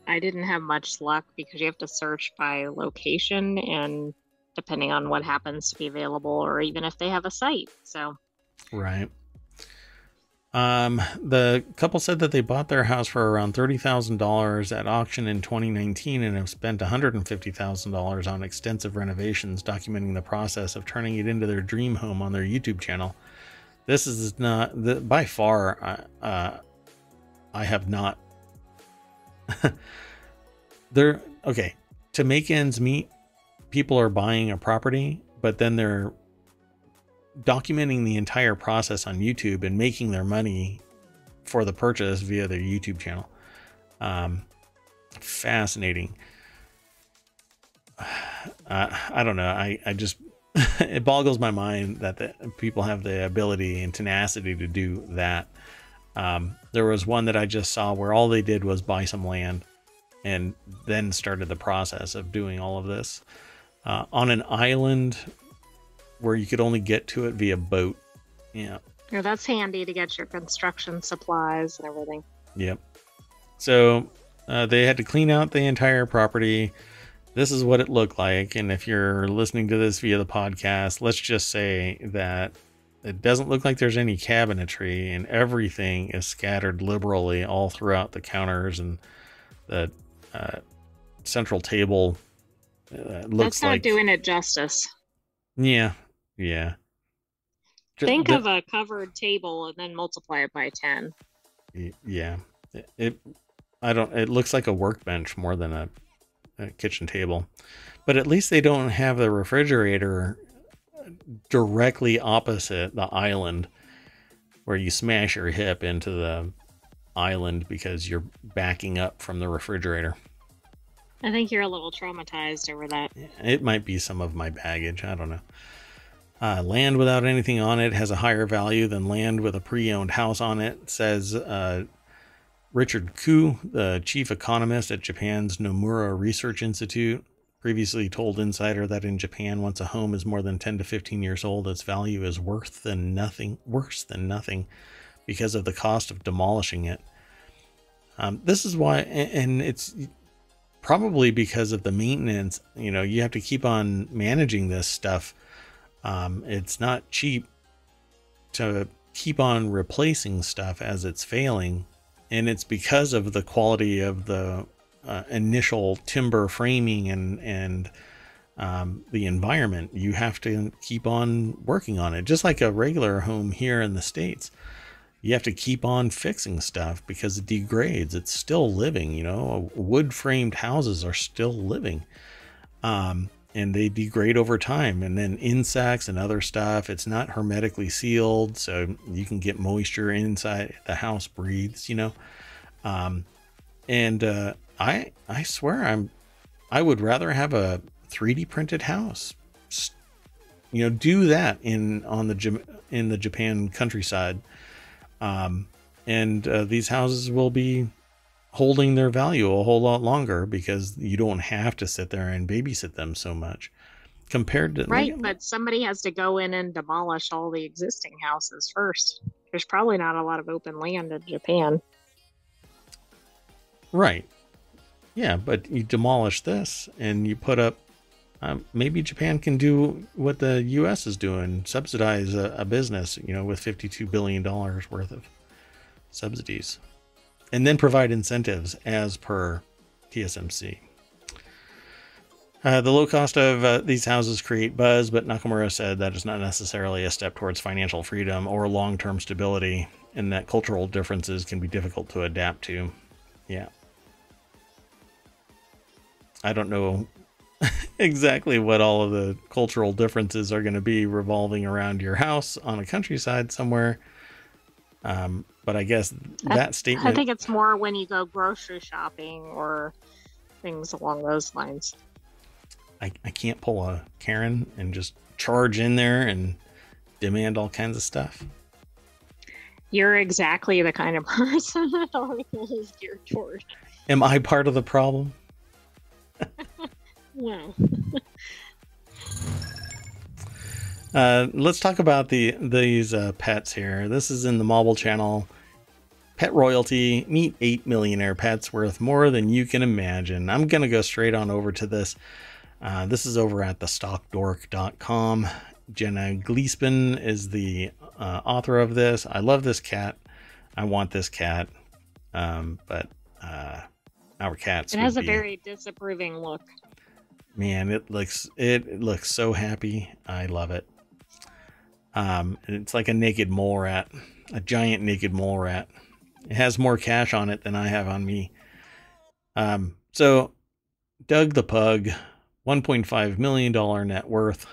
I didn't have much luck because you have to search by location and depending on what happens to be available or even if they have a site. So, right. Um, the couple said that they bought their house for around $30,000 at auction in 2019 and have spent $150,000 on extensive renovations, documenting the process of turning it into their dream home on their YouTube channel. This is not, the, by far, uh, I have not. they're, okay, to make ends meet, people are buying a property, but then they're documenting the entire process on YouTube and making their money for the purchase via their YouTube channel. Um, fascinating. Uh, I don't know. I, I just, it boggles my mind that the, people have the ability and tenacity to do that. Um, there was one that I just saw where all they did was buy some land and then started the process of doing all of this uh, on an island where you could only get to it via boat. Yeah. Yeah, that's handy to get your construction supplies and everything. Yep. So uh, they had to clean out the entire property. This is what it looked like. And if you're listening to this via the podcast, let's just say that it doesn't look like there's any cabinetry and everything is scattered liberally all throughout the counters and the uh, central table. Uh, looks That's not like doing it justice. yeah, yeah. Think the- of a covered table and then multiply it by 10. Yeah it, it i don't it looks like a workbench more than a, a kitchen table but at least they don't have the refrigerator uh, directly opposite the island where you smash your hip into the island because you're backing up from the refrigerator I think you're a little traumatized over that. it might be some of my baggage i don't know uh, land without anything on it has a higher value than land with a pre-owned house on it says uh, Richard Koo, the chief economist at Japan's Nomura Research Institute, previously told Insider that in Japan, once a home is more than 10 to 15 years old, its value is worth than nothing, worse than nothing, because of the cost of demolishing it. Um, this is why, and it's probably because of the maintenance. You know, you have to keep on managing this stuff. Um, it's not cheap to keep on replacing stuff as it's failing and it's because of the quality of the uh, initial timber framing and and um, the environment. You have to keep on working on it, just like a regular home here in the states. You have to keep on fixing stuff because it degrades. It's still living, you know. Wood framed houses are still living, um, and they degrade over time. And then insects and other stuff. It's not hermetically sealed, so you can get moisture inside the house breathes, you know. Um, and uh, I I swear I'm I would rather have a 3D printed house. You know, do that in on the in the Japan countryside, um, and uh, these houses will be holding their value a whole lot longer because you don't have to sit there and babysit them so much compared to right like, but somebody has to go in and demolish all the existing houses first. There's probably not a lot of open land in japan. Right. Yeah but you demolish this and you put up um, maybe japan can do what the us is doing subsidize a, a business you know with 52 billion dollars worth of subsidies and then provide incentives as per tsmc uh, the low cost of uh, these houses create buzz, but Nakamura said that is not necessarily a step towards financial freedom or long term stability, and that cultural differences can be difficult to adapt to. Yeah. I don't know exactly what all of the cultural differences are going to be revolving around your house on a countryside somewhere. Um, but I guess that I, statement. I think it's more when you go grocery shopping or things along those lines. I, I can't pull a Karen and just charge in there and demand all kinds of stuff. You're exactly the kind of person that article is geared toward. Am I part of the problem? well. uh, let's talk about the these uh, pets here. This is in the Mobble channel. Pet royalty. Meet eight millionaire pets worth more than you can imagine. I'm gonna go straight on over to this. Uh, this is over at thestockdork.com. Jenna Gleespen is the uh, author of this. I love this cat. I want this cat. Um, but uh, our cats. It has a be, very disapproving look. Man, it looks it, it looks so happy. I love it. Um, it's like a naked mole rat, a giant naked mole rat. It has more cash on it than I have on me. Um, so Doug the pug $1.5 million net worth,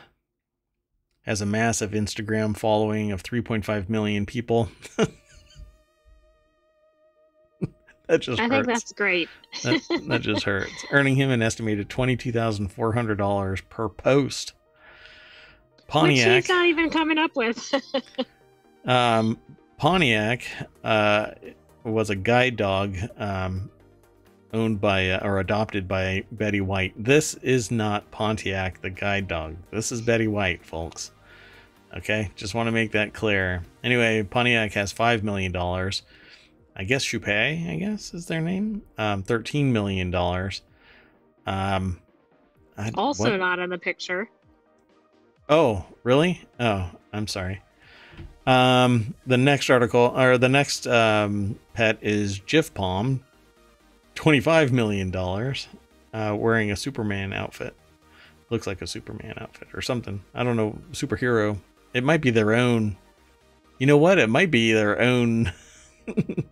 has a massive Instagram following of 3.5 million people. that just I hurts. think that's great. that, that, just hurts. Earning him an estimated $22,400 per post. Pontiac. Which he's not even coming up with. um, Pontiac uh, was a guide dog um, owned by uh, or adopted by Betty White. This is not Pontiac the guide dog. This is Betty White, folks. Okay, just want to make that clear. Anyway, Pontiac has five million dollars. I guess Choupette, I guess is their name. Um, thirteen million dollars. Um, I, also what? not in the picture. Oh, really? Oh, I'm sorry. Um, the next article or the next um, pet is Jiffpom, $25 million uh, wearing a Superman outfit. Looks like a Superman outfit or something. I don't know. Superhero. It might be their own. You know what? It might be their own.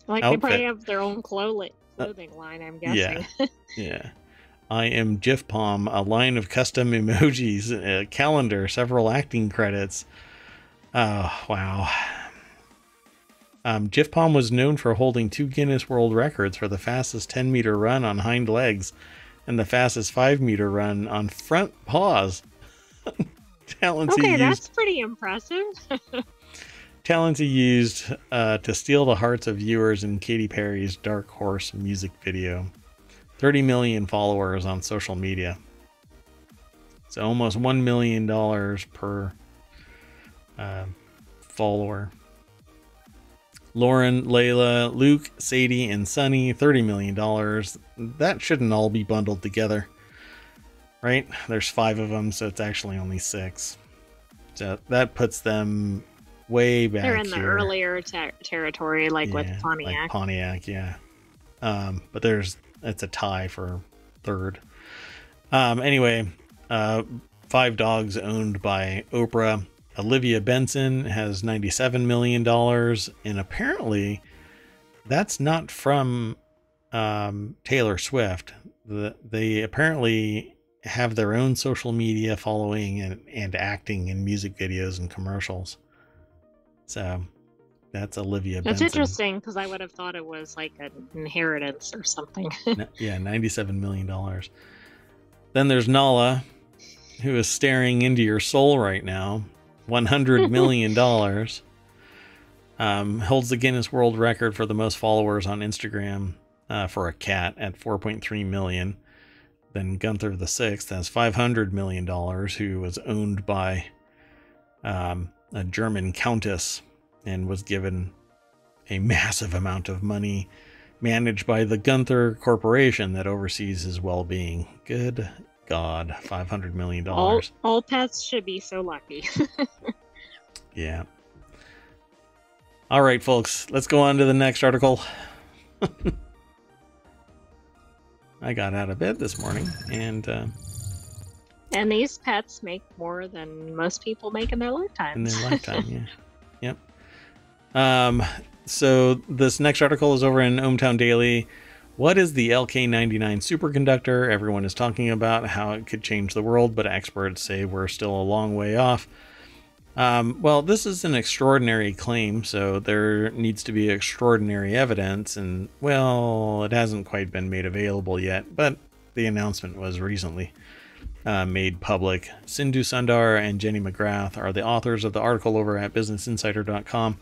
like outfit. they probably have their own clothing, uh, clothing line, I'm guessing. Yeah. yeah. I am Jiffpom, a line of custom emojis, a calendar, several acting credits. Oh, wow. Um, Jiffpom was known for holding two Guinness World Records for the fastest 10 meter run on hind legs and the fastest 5 meter run on front paws. talents okay, that's used, pretty impressive. talents he used uh, to steal the hearts of viewers in Katy Perry's Dark Horse music video. 30 million followers on social media. So almost $1 million per uh, follower. Lauren, Layla, Luke, Sadie, and Sunny, $30 million. That shouldn't all be bundled together. Right? There's five of them, so it's actually only six. So that puts them way back. They're in here. the earlier ter- territory, like yeah, with Pontiac. Like Pontiac, yeah. Um, but there's it's a tie for third. Um, anyway, uh, five dogs owned by Oprah. Olivia Benson has $97 million. And apparently, that's not from um, Taylor Swift. The, they apparently have their own social media following and, and acting in music videos and commercials. So That's Olivia. Benson. That's Benson. interesting because I would have thought it was like an inheritance or something. Yeah, ninety-seven million dollars. Then there's Nala, who is staring into your soul right now. One hundred million dollars. Um, holds the Guinness World Record for the most followers on Instagram uh, for a cat at 4.3 million. Then Gunther the Sixth has 500 million dollars, who was owned by um, a German countess and was given a massive amount of money managed by the Gunther Corporation that oversees his well being. Good God, $500 million. all, all pets should be so lucky. Yeah. All right, folks, let's go on to the next article. I got out of bed this morning and uh, and these pets make more than most people make in their lifetime. in their lifetime, yeah. Yep. Um, so this next article is over in ohmTown Daily. What is the LK99 superconductor? Everyone is talking about how it could change the world, but experts say we're still a long way off. Um, well, this is an extraordinary claim, so there needs to be extraordinary evidence, and well, it hasn't quite been made available yet, but the announcement was recently uh, made public. Sindhu Sundar and Jenny McGrath are the authors of the article over at BusinessInsider.com.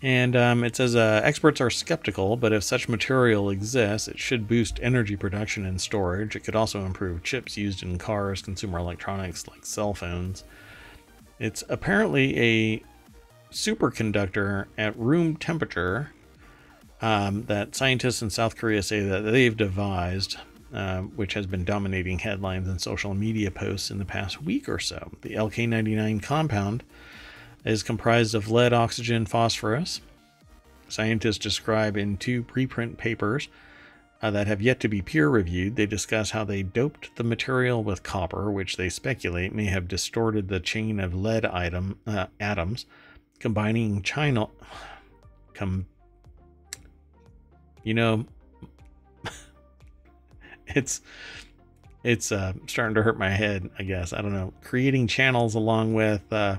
And um, it says uh, experts are skeptical, but if such material exists, it should boost energy production and storage. It could also improve chips used in cars, consumer electronics like cell phones. It's apparently a superconductor at room temperature um, that scientists in South Korea say that they've devised, uh, which has been dominating headlines and social media posts in the past week or so. The LK99 compound is comprised of lead, oxygen, phosphorus. Scientists describe in two preprint papers uh, that have yet to be peer reviewed. They discuss how they doped the material with copper, which they speculate may have distorted the chain of lead item uh, atoms, combining China. Com, you know, it's it's uh, starting to hurt my head. I guess I don't know. Creating channels along with uh,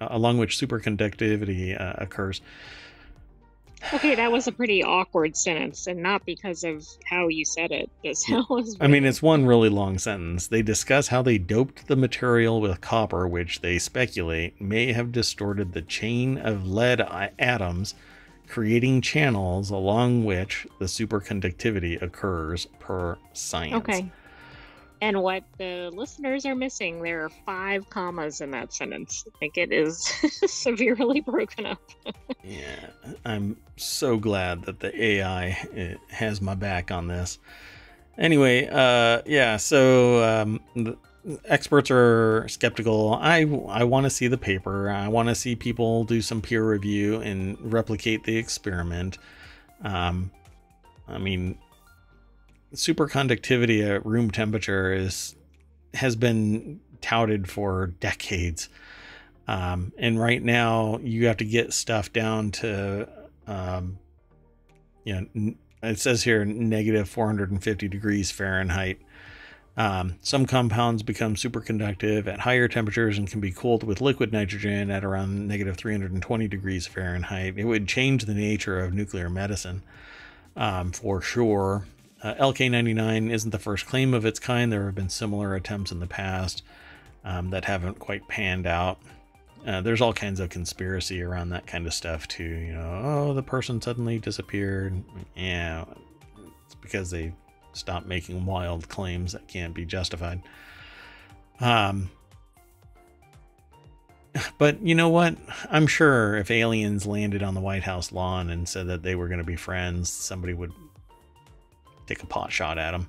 along which superconductivity uh, occurs. okay, that was a pretty awkward sentence, and not because of how you said it. It was. I mean, it's one really long sentence. They discuss how they doped the material with copper, which they speculate may have distorted the chain of lead atoms, creating channels along which the superconductivity occurs per science. okay. And what the listeners are missing, there are five commas in that sentence. Like it is severely broken up. Yeah, I'm so glad that the AI uh, has my back on this. Anyway, uh, yeah, so um, the experts are skeptical. I I want to see the paper. I want to see people do some peer review and replicate the experiment. Um, I mean, superconductivity at room temperature is has been touted for decades. Um, and right now, you have to get stuff down to, um, you know, it says here negative 450 degrees Fahrenheit. Um, some compounds become superconductive at higher temperatures and can be cooled with liquid nitrogen at around negative 320 degrees Fahrenheit. It would change the nature of nuclear medicine um, for sure. Uh, LK99 isn't the first claim of its kind. There have been similar attempts in the past um, that haven't quite panned out. Uh, there's all kinds of conspiracy around that kind of stuff too. You know, oh, the person suddenly disappeared. Yeah, it's because they stopped making wild claims that can't be justified. Um, but you know what? I'm sure if aliens landed on the White House lawn and said that they were going to be friends, somebody would take a pot shot at them.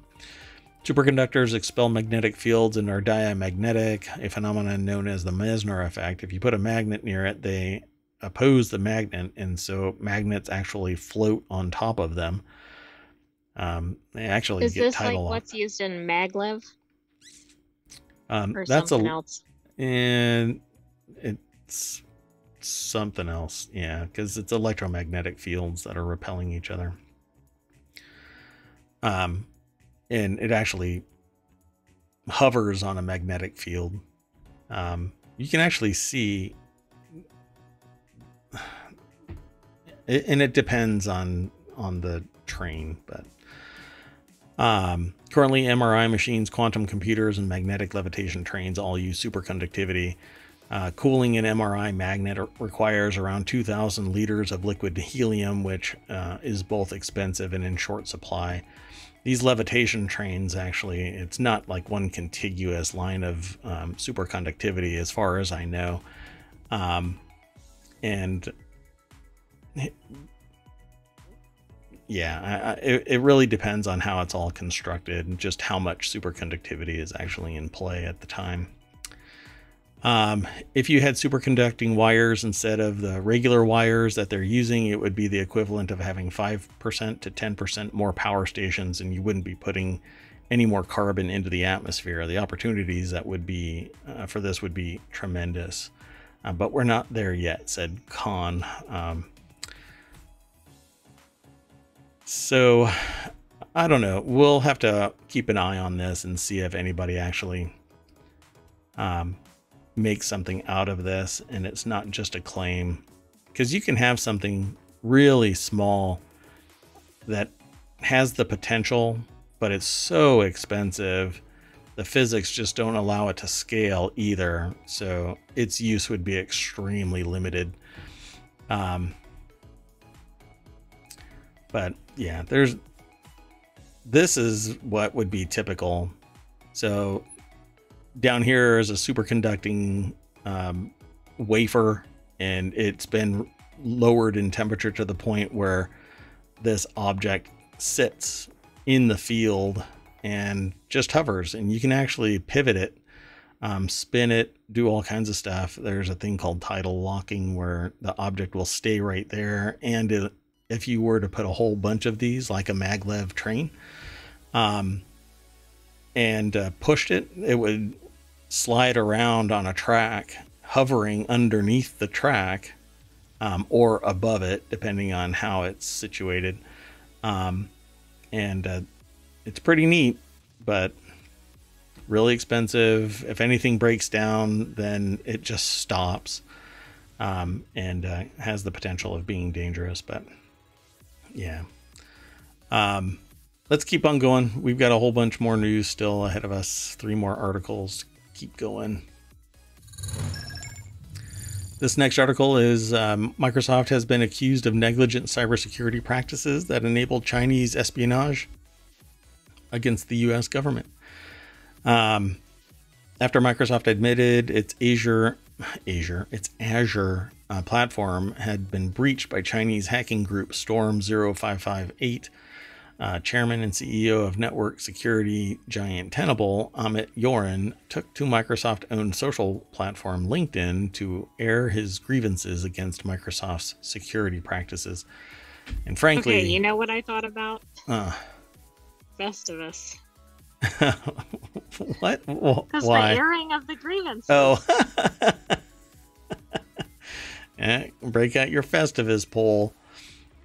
Superconductors expel magnetic fields and are diamagnetic, a phenomenon known as the Meissner effect. If you put a magnet near it, they oppose the magnet, and so magnets actually float on top of them. Um, they actually Is get this like what's used in maglev um, or that's something a else? and it's something else yeah because it's electromagnetic fields that are repelling each other um and it actually hovers on a magnetic field um you can actually see and it depends on on the train, but um, currently MRI machines, quantum computers, and magnetic levitation trains all use superconductivity. Uh, cooling an MRI magnet requires around 2,000 liters of liquid helium, which uh, is both expensive and in short supply. These levitation trains actually, it's not like one contiguous line of um, superconductivity as far as I know. Um, and yeah, I, I, it, it really depends on how it's all constructed and just how much superconductivity is actually in play at the time. Um, if you had superconducting wires instead of the regular wires that they're using, it would be the equivalent of having 5% to 10% more power stations, and you wouldn't be putting any more carbon into the atmosphere. The opportunities that would be uh, for this would be tremendous. Uh, but we're not there yet, said Khan. Um, so I don't know. We'll have to keep an eye on this and see if anybody actually um, makes something out of this and it's not just a claim. Because you can have something really small that has the potential, but it's so expensive the physics just don't allow it to scale either. So its use would be extremely limited. Um, but yeah, there's this is what would be typical. So down here is a superconducting um, wafer, and it's been lowered in temperature to the point where this object sits in the field and just hovers and you can actually pivot it um, spin it do all kinds of stuff. There's a thing called tidal locking where the object will stay right there and it, if you were to put a whole bunch of these like a maglev train um, and uh, pushed it it would slide around on a track hovering underneath the track um, or above it depending on how it's situated um, and uh, it's pretty neat, but really expensive. If anything breaks down, then it just stops um, and uh, has the potential of being dangerous. But yeah. Um, let's keep on going. We've got a whole bunch more news still ahead of us, three more articles. Keep going. This next article is um, Microsoft has been accused of negligent cybersecurity practices that enabled Chinese espionage against the U.S. government. Um, after Microsoft admitted its Azure, Azure, its Azure uh, platform had been breached by Chinese hacking group Storm 0558, uh, chairman and CEO of network security giant Tenable, Amit Yoran, took to Microsoft owned social platform LinkedIn to air his grievances against Microsoft's security practices. And frankly, okay, you know what I thought about? Uh, Festivus. what? Because the airing of the grievances. Oh. yeah, break out your Festivus pole.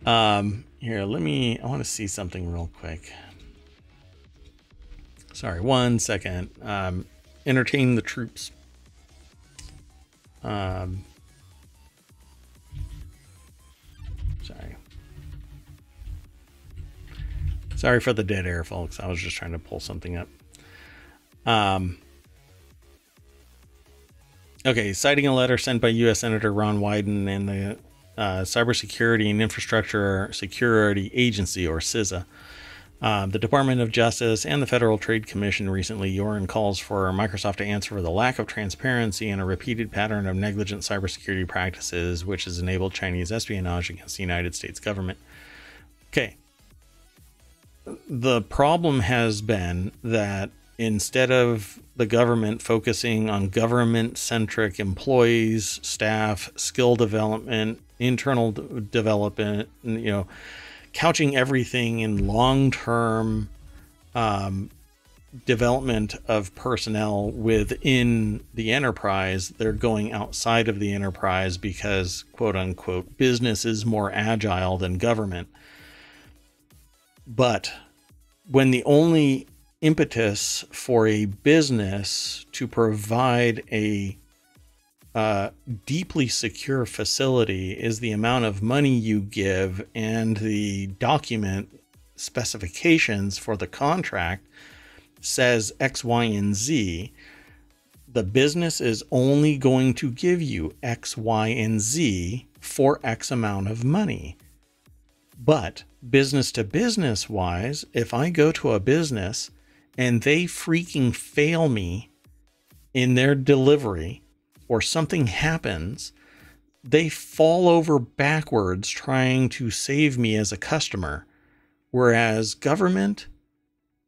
Um, here, let me. I want to see something real quick. Sorry, one second. Um, entertain the troops. Um, sorry. Sorry for the dead air, folks. I was just trying to pull something up. Um, okay, citing a letter sent by U.S. Senator Ron Wyden and the uh, Cybersecurity and Infrastructure Security Agency, or CISA, uh, the Department of Justice and the Federal Trade Commission recently, Yoran calls for Microsoft to answer for the lack of transparency and a repeated pattern of negligent cybersecurity practices, which has enabled Chinese espionage against the United States government. Okay, the problem has been that instead of the government focusing on government centric employees, staff, skill development, internal d- development, you know, couching everything in long term um, development of personnel within the enterprise, they're going outside of the enterprise because, quote unquote, business is more agile than government. But when the only impetus for a business to provide a uh, deeply secure facility is the amount of money you give and the document specifications for the contract says X, Y, and Z, the business is only going to give you X, Y, and Z for X amount of money. But business to business wise, if I go to a business and they freaking fail me in their delivery or something happens, they fall over backwards trying to save me as a customer. Whereas government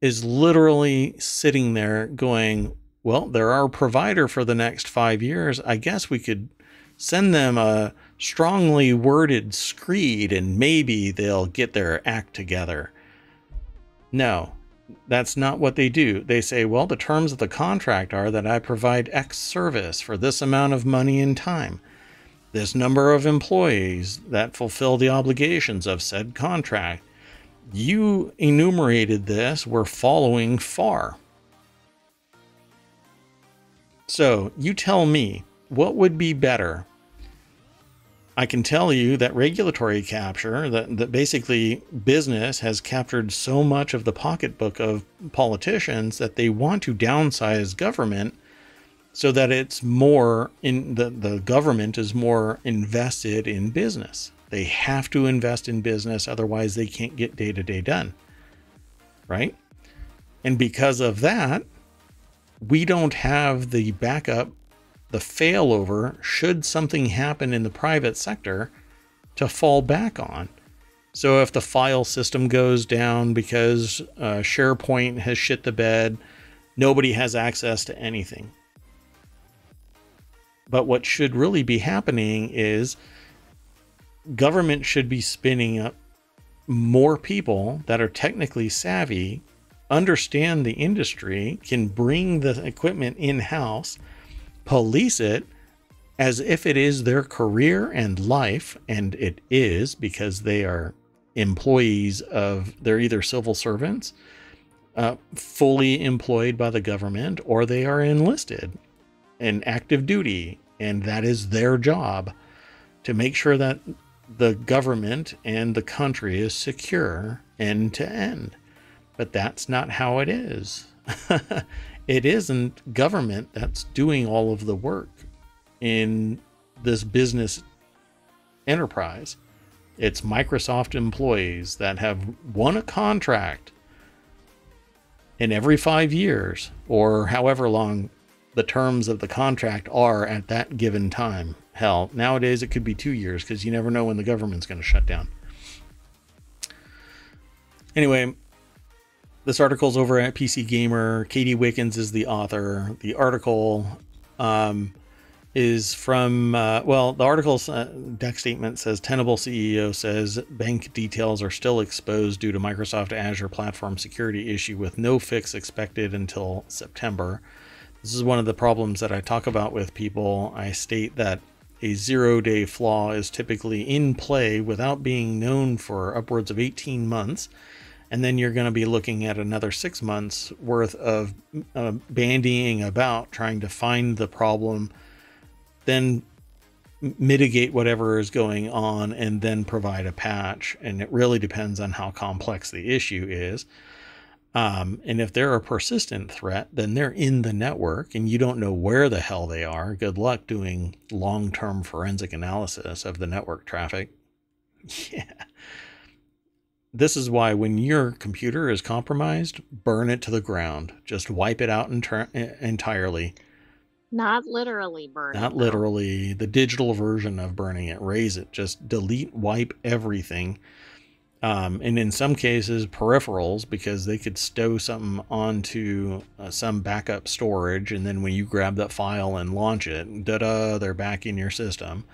is literally sitting there going, well, they're our provider for the next five years. I guess we could send them a strongly worded screed and maybe they'll get their act together. No, that's not what they do. They say, well, the terms of the contract are that I provide X service for this amount of money and time, this number of employees that fulfill the obligations of said contract. You enumerated this, we're following FAR. So you tell me, what would be better I can tell you that regulatory capture, that, that basically business has captured so much of the pocketbook of politicians that they want to downsize government so that it's more in the, the government is more invested in business. They have to invest in business, otherwise, they can't get day to day done. Right? And because of that, we don't have the backup the failover should something happen in the private sector to fall back on. So if the file system goes down because uh, SharePoint has shit the bed, nobody has access to anything. But what should really be happening is government should be spinning up more people that are technically savvy, understand the industry, can bring the equipment in house police it as if it is their career and life, and it is because they are employees of, they're either civil servants, uh, fully employed by the government, or they are enlisted in active duty, and that is their job to make sure that the government and the country is secure end to end. But that's not how it is. it isn't government that's doing all of the work in this business enterprise. It's Microsoft employees that have won a contract in every five years or however long the terms of the contract are at that given time. Hell, nowadays it could be two years because you never know when the government's going to shut down. Anyway, this article's over at PC Gamer. Katie Wickens is the author. The article um, is from, uh, well, the article's uh, deck statement says Tenable CEO says bank details are still exposed due to Microsoft Azure platform security issue with no fix expected until September. This is one of the problems that I talk about with people. I state that a zero day flaw is typically in play without being known for upwards of 18 months and then you're going to be looking at another six months worth of uh, bandying about trying to find the problem, then mitigate whatever is going on, and then provide a patch. And it really depends on how complex the issue is. Um, and if they're a persistent threat, then they're in the network and you don't know where the hell they are. Good luck doing long term forensic analysis of the network traffic. Yeah this is why when your computer is compromised, burn it to the ground. Just wipe it out inter- entirely. Not literally burn it. Not literally. The digital version of burning it. raze it. Just delete, wipe everything. Um, and in some cases, peripherals, because they could stow something onto uh, some backup storage. And then when you grab that file and launch it, da da, they're back in your system.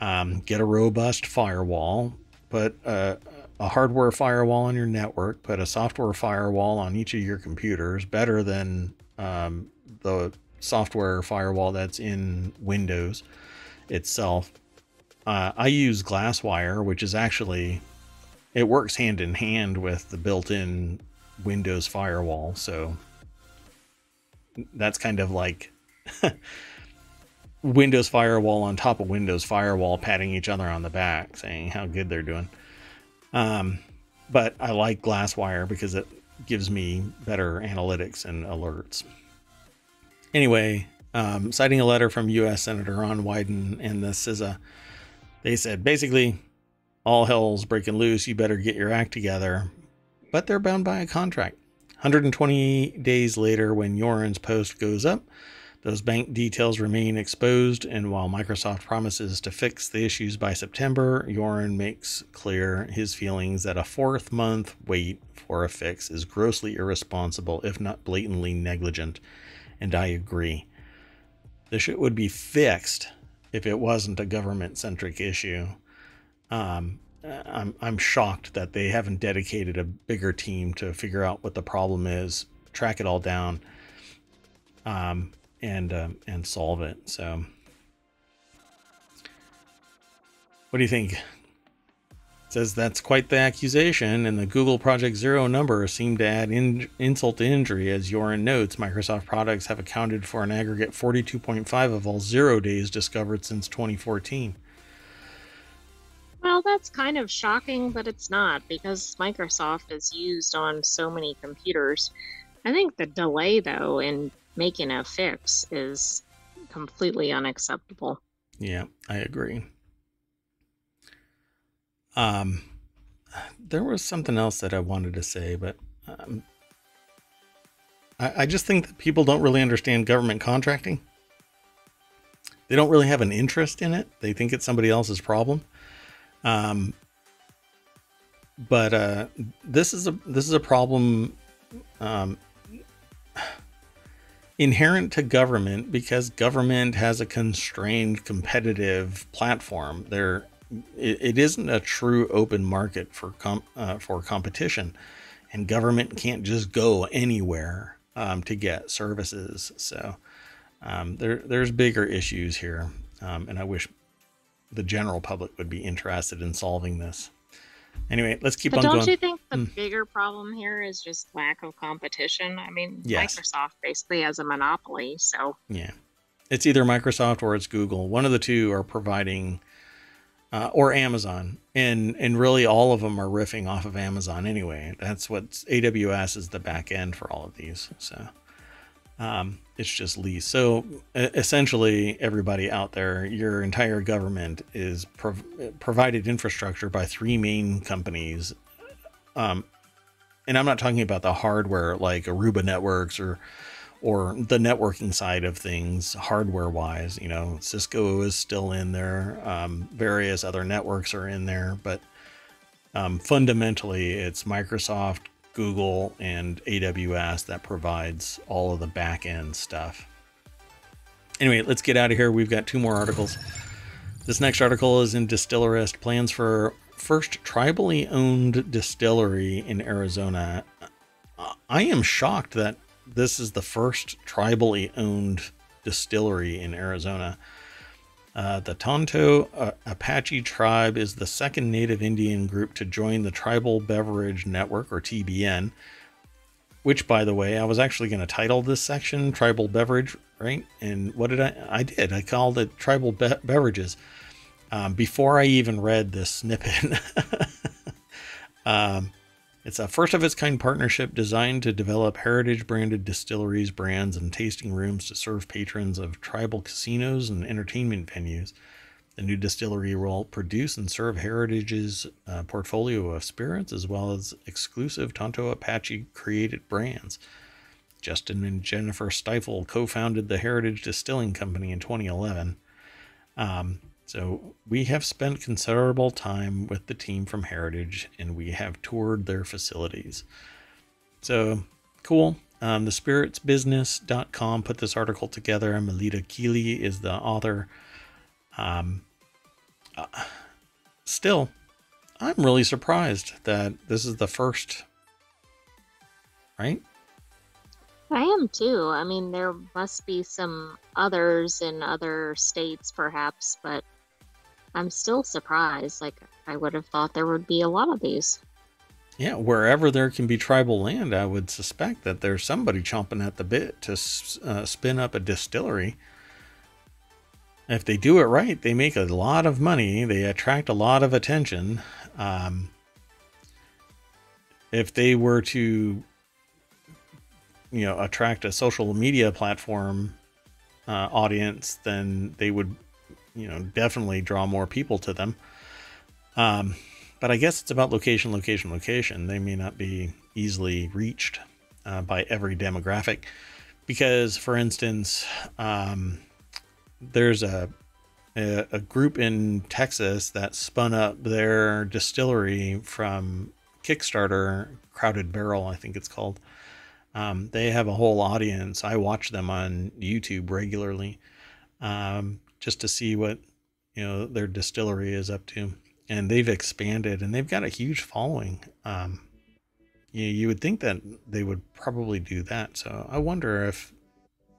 Um, get a robust firewall. Put a, a hardware firewall on your network, put a software firewall on each of your computers, better than um, the software firewall that's in Windows itself. Uh, I use Glasswire, which is actually it works hand in hand with the built-in Windows firewall. So that's kind of like Windows Firewall on top of Windows Firewall, patting each other on the back, saying how good they're doing. Um, but I like Glasswire because it gives me better analytics and alerts. Anyway, um, citing a letter from U.S. Senator Ron Wyden and the CISA, they said basically, all hell's breaking loose. You better get your act together. But they're bound by a contract. 120 days later, when Yoran's post goes up, those bank details remain exposed, and while Microsoft promises to fix the issues by September, Yoran makes clear his feelings that a fourth month wait for a fix is grossly irresponsible, if not blatantly negligent. And I agree. The shit would be fixed if it wasn't a government centric issue. Um, I'm, I'm shocked that they haven't dedicated a bigger team to figure out what the problem is, track it all down. Um, and um, and solve it. So, what do you think? It says that's quite the accusation, and the Google Project Zero number seemed to add in, insult to injury. As Yoran notes, Microsoft products have accounted for an aggregate 42.5 of all zero days discovered since 2014. Well, that's kind of shocking, but it's not because Microsoft is used on so many computers. I think the delay, though, in making a fix is completely unacceptable. Yeah, I agree. Um, there was something else that I wanted to say, but um, I, I just think that people don't really understand government contracting. They don't really have an interest in it. They think it's somebody else's problem. Um, but uh, this is a this is a problem um, inherent to government because government has a constrained competitive platform. There, it, isn't a true open market for com, uh, for competition, and government can't just go anywhere um, to get services. So um, there, there's bigger issues here, um, and I wish the general public would be interested in solving this. Anyway, let's keep but on don't going. Don't you think the mm. bigger problem here is just lack of competition? I mean, yes. Microsoft basically has a monopoly, so yeah, it's either Microsoft or it's Google. One of the two are providing, uh, or Amazon, and and really all of them are riffing off of Amazon anyway. That's what AWS is the back end for all of these. So um, it's just lease. So essentially, everybody out there, your entire government is prov- provided infrastructure by three main companies. Um, and I'm not talking about the hardware like Aruba Networks or or the networking side of things, hardware wise. You know, Cisco is still in there. Um, various other networks are in there, but um, fundamentally, it's Microsoft, Google and AWS that provides all of the back end stuff. Anyway, let's get out of here. We've got two more articles. This next article is in Distillerist plans for first tribally owned distillery in Arizona. I am shocked that this is the first tribally owned distillery in Arizona. Uh, the Tonto uh, Apache tribe is the second native Indian group to join the Tribal Beverage Network, or TBN, which, by the way, I was actually going to title this section Tribal Beverage, right? And what did I? I did. I called it Tribal Be- Beverages um, before I even read this snippet. um, it's a first of its kind partnership designed to develop heritage branded distilleries, brands, and tasting rooms to serve patrons of tribal casinos and entertainment venues. The new distillery will produce and serve Heritage's uh, portfolio of spirits as well as exclusive Tonto Apache created brands. Justin and Jennifer Stiefel co founded the Heritage Distilling Company in 2011. Um, so we have spent considerable time with the team from Heritage and we have toured their facilities. So cool. Um, the spiritsbusiness.com put this article together. Melita Kiely is the author. Um, uh, still, I'm really surprised that this is the first, right? I am too. I mean, there must be some others in other states, perhaps, but I'm still surprised. Like, I would have thought there would be a lot of these. Yeah, wherever there can be tribal land, I would suspect that there's somebody chomping at the bit to uh, spin up a distillery. if they do it right, they make a lot of money. They attract a lot of attention. Um, if they were to, you know, attract a social media platform uh, audience, then they would, you know, definitely draw more people to them. Um, but I guess it's about location, location, location. They may not be easily reached uh, by every demographic because, for instance, um, there's a, a, a group in Texas that spun up their distillery from Kickstarter, Crowded Barrel, I think it's called. Um, they have a whole audience. I watch them on YouTube regularly, um, just to see what you know their distillery is up to, and they've expanded and they've got a huge following. Um, you, you would think that they would probably do that. So I wonder if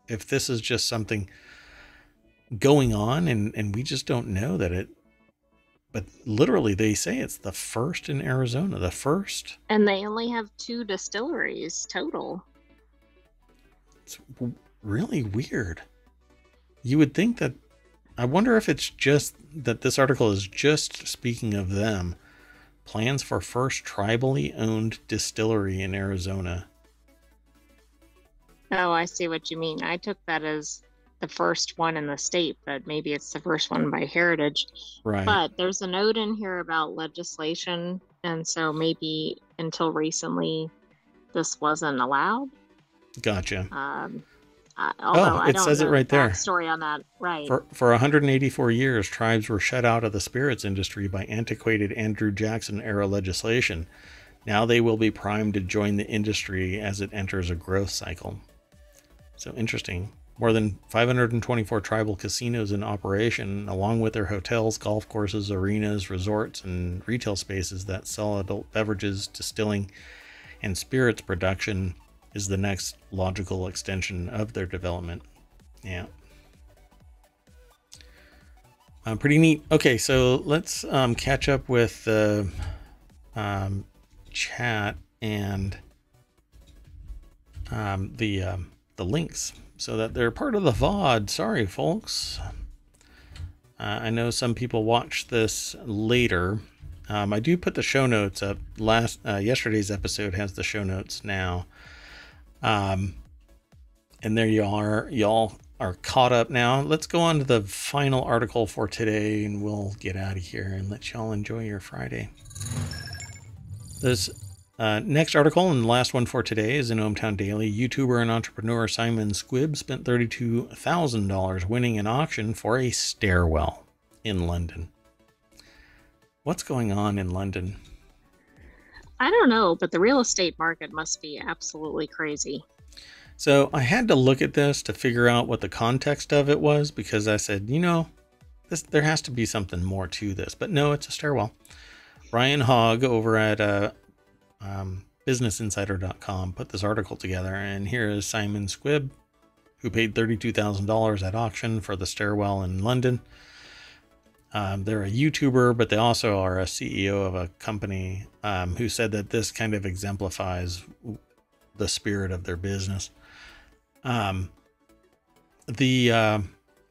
if this is just something going on and and we just don't know that it but literally they say it's the first in Arizona, the first. And they only have two distilleries total. It's really weird. You would think that I wonder if it's just that this article is just speaking of them. Plans for first tribally owned distillery in Arizona. Oh, I see what you mean. I took that as the first one in the state, but maybe it's the first one by heritage. Right. But there's a note in here about legislation, and so maybe until recently, this wasn't allowed. Gotcha. Um, Uh, oh, although oh, it says it right the there. Story on that, right? For, for 184 years, tribes were shut out of the spirits industry by antiquated Andrew Jackson era legislation. Now they will be primed to join the industry as it enters a growth cycle. So interesting. More than 524 tribal casinos in operation, along with their hotels, golf courses, arenas, resorts, and retail spaces that sell adult beverages, distilling, and spirits production, is the next logical extension of their development. Yeah. Uh, pretty neat. Okay, so let's um, catch up with the um, chat and um, the um, the links so that they're part of the VOD. Sorry, folks. Uh, I know some people watch this later. Um, I do put the show notes up. Last uh, yesterday's episode has the show notes now. Um, and there you are. Y'all are caught up now. Let's go on to the final article for today, and we'll get out of here and let y'all enjoy your Friday. This uh, next article and last one for today is in ohmTown Daily. YouTuber and entrepreneur Simon Squibb spent $32,000 winning an auction for a stairwell in London. What's going on in London? I don't know, but the real estate market must be absolutely crazy. So I had to look at this to figure out what the context of it was because I said, you know, this there has to be something more to this. But no, it's a stairwell. Ryan Hogg over at uh, um, BusinessInsider.com put this article together, and here is Simon Squibb, who paid $32,000 at auction for the stairwell in London. Um, they're a YouTuber, but they also are a CEO of a company um, who said that this kind of exemplifies the spirit of their business. Um, the uh,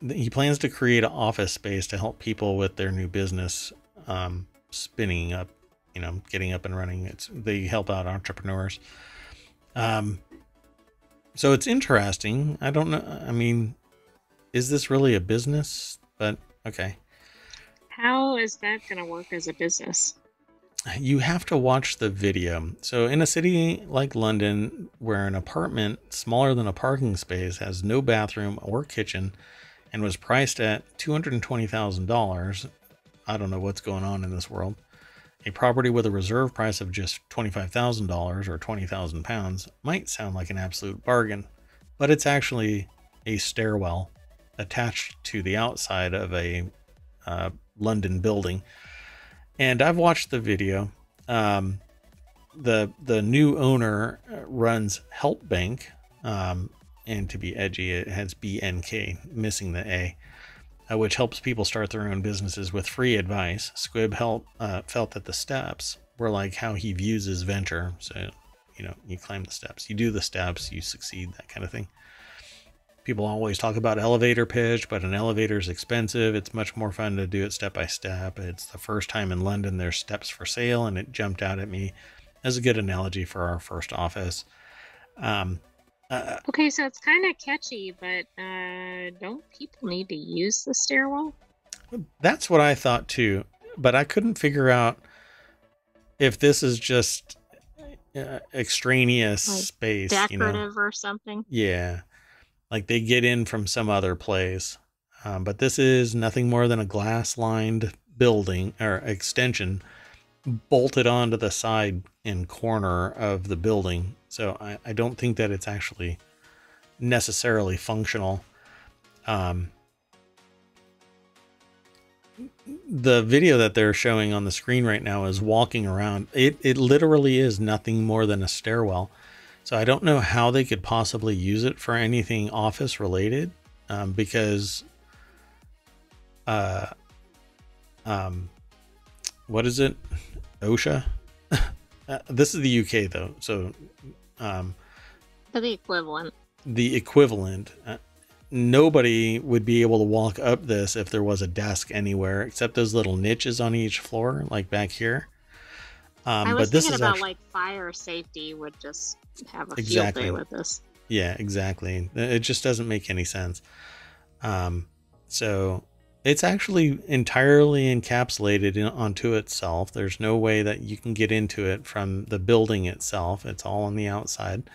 he plans to create an office space to help people with their new business um, spinning up, you know, getting up and running. It's they help out entrepreneurs. Um, so it's interesting. I don't know. I mean, is this really a business? But okay. How is that going to work as a business? You have to watch the video. So, in a city like London, where an apartment smaller than a parking space has no bathroom or kitchen and was priced at $220,000, I don't know what's going on in this world. A property with a reserve price of just $25,000 or 20,000 pounds might sound like an absolute bargain, but it's actually a stairwell attached to the outside of a uh, London building. And I've watched the video. Um, the the new owner runs Help Bank, um, and to be edgy, it has BNK, missing the A, uh, which helps people start their own businesses with free advice. Squibb help, uh, felt that the steps were like how he views his venture. So, you know, you climb the steps, you do the steps, you succeed, that kind of thing. People always talk about elevator pitch, but an elevator is expensive. It's much more fun to do it step by step. It's the first time in London there's steps for sale, and it jumped out at me as a good analogy for our first office. Um, uh, Okay, so it's kind of catchy, but uh, don't people need to use the stairwell? that's what I thought too, but I couldn't figure out if this is just uh, extraneous Like space. Decorative You know? or something? Yeah, like they get in from some other place. Um, but this is nothing more than a glass lined building or extension bolted onto the side and corner of the building. So I, I don't think that it's actually necessarily functional. Um, the video that they're showing on the screen right now is walking around. It, it literally is nothing more than a stairwell. So I don't know how they could possibly use it for anything office related, um, because, uh, um, what is it? OSHA. uh, this is the UK though, so um, the equivalent. the equivalent. Uh, nobody would be able to walk up this if there was a desk anywhere, except those little niches on each floor, like back here. Um, I was but this thinking is about actually, like fire safety would just have a Exactly. field day with this. Yeah, exactly. It just doesn't make any sense. Um, so it's actually entirely encapsulated in, onto itself. There's no way that you can get into it from the building itself. It's all on the outside.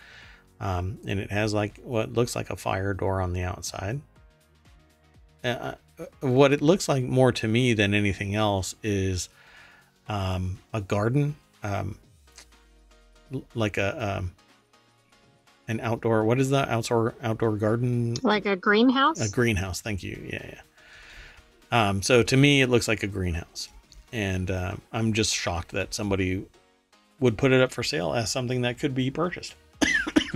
Um, and it has like what looks like a fire door on the outside. Uh, what it looks like more to me than anything else is um, a garden, um, like a um, an outdoor. What is that outdoor outdoor garden? Like a greenhouse? A greenhouse. Thank you. Yeah, yeah. Um, so to me, it looks like a greenhouse, and uh, I'm just shocked that somebody would put it up for sale as something that could be purchased.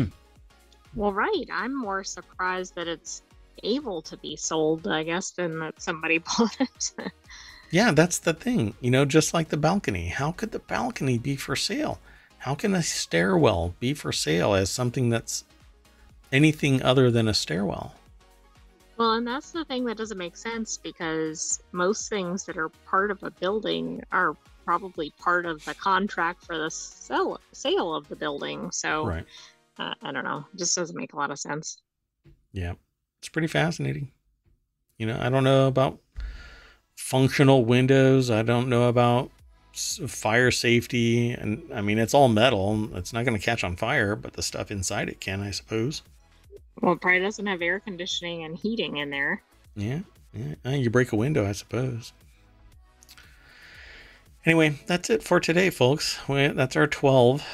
Well, right. I'm more surprised that it's able to be sold, I guess, than that somebody bought it. Yeah, that's the thing. You know, just like the balcony. How could the balcony be for sale? How can a stairwell be for sale as something that's anything other than a stairwell? well, and that's the thing that doesn't make sense because most things that are part of a building are probably part of the contract for the sell- sale of the building. So Right. uh, I don't know. It just doesn't make a lot of sense. Yeah. It's pretty fascinating. You know, I don't know about functional windows. I don't know about fire safety. And I mean, it's all metal. It's not going to catch on fire, but the stuff inside it can, I suppose. Well, it probably doesn't have air conditioning and heating in there. Yeah. Yeah. Uh, You break a window, I suppose. Anyway, that's it for today, folks. That's our 12.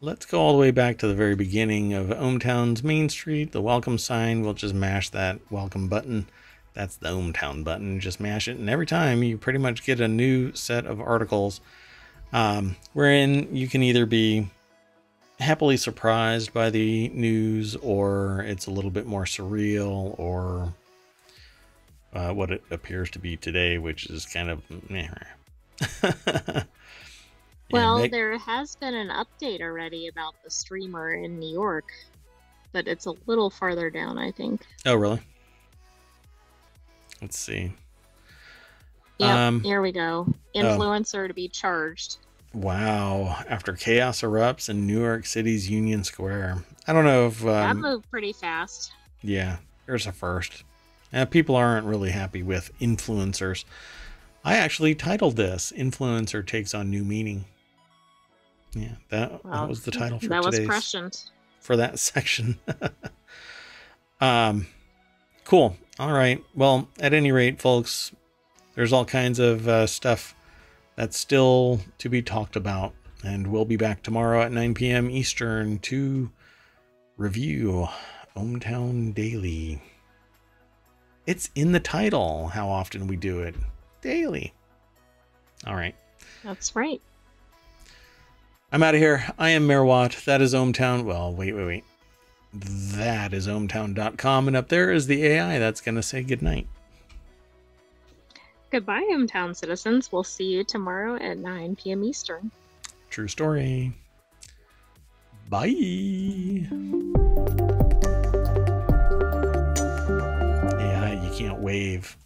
Let's go all the way back to the very beginning of ohmTown's Main Street, the welcome sign. We'll just mash that welcome button. That's the ohmTown button. Just mash it, and every time you pretty much get a new set of articles um, wherein you can either be happily surprised by the news or it's a little bit more surreal or uh, what it appears to be today, which is kind of. Yeah, Well, Meg- there has been an update already about the streamer in New York, but it's a little farther down, I think. oh, really? Let's see. Yeah, Um, here we go. Influencer to be charged. Wow. After chaos erupts in New York City's Union Square. I don't know if. that Um, moved pretty fast. yeah, there's a first. Uh, people aren't really happy with influencers. I actually titled this Influencer Takes on New Meaning. Yeah, that, Well, that was the title for that was today's. prescient. for that section. um, cool. All right. Well, at any rate, folks, there's all kinds of uh, stuff that's still to be talked about, and we'll be back tomorrow at 9 p.m. Eastern to review ohmTown Daily. It's in the title how often we do it. Daily. All right. That's right. I'm out of here. I am Mayor Watt. That is ohmTown. Well, wait, wait, wait. That is ohmtown.com. And up there is the AI that's going to say goodnight. Goodbye, ohmTown citizens. We'll see you tomorrow at 9 p.m. Eastern. True story. Bye. AI, you can't wave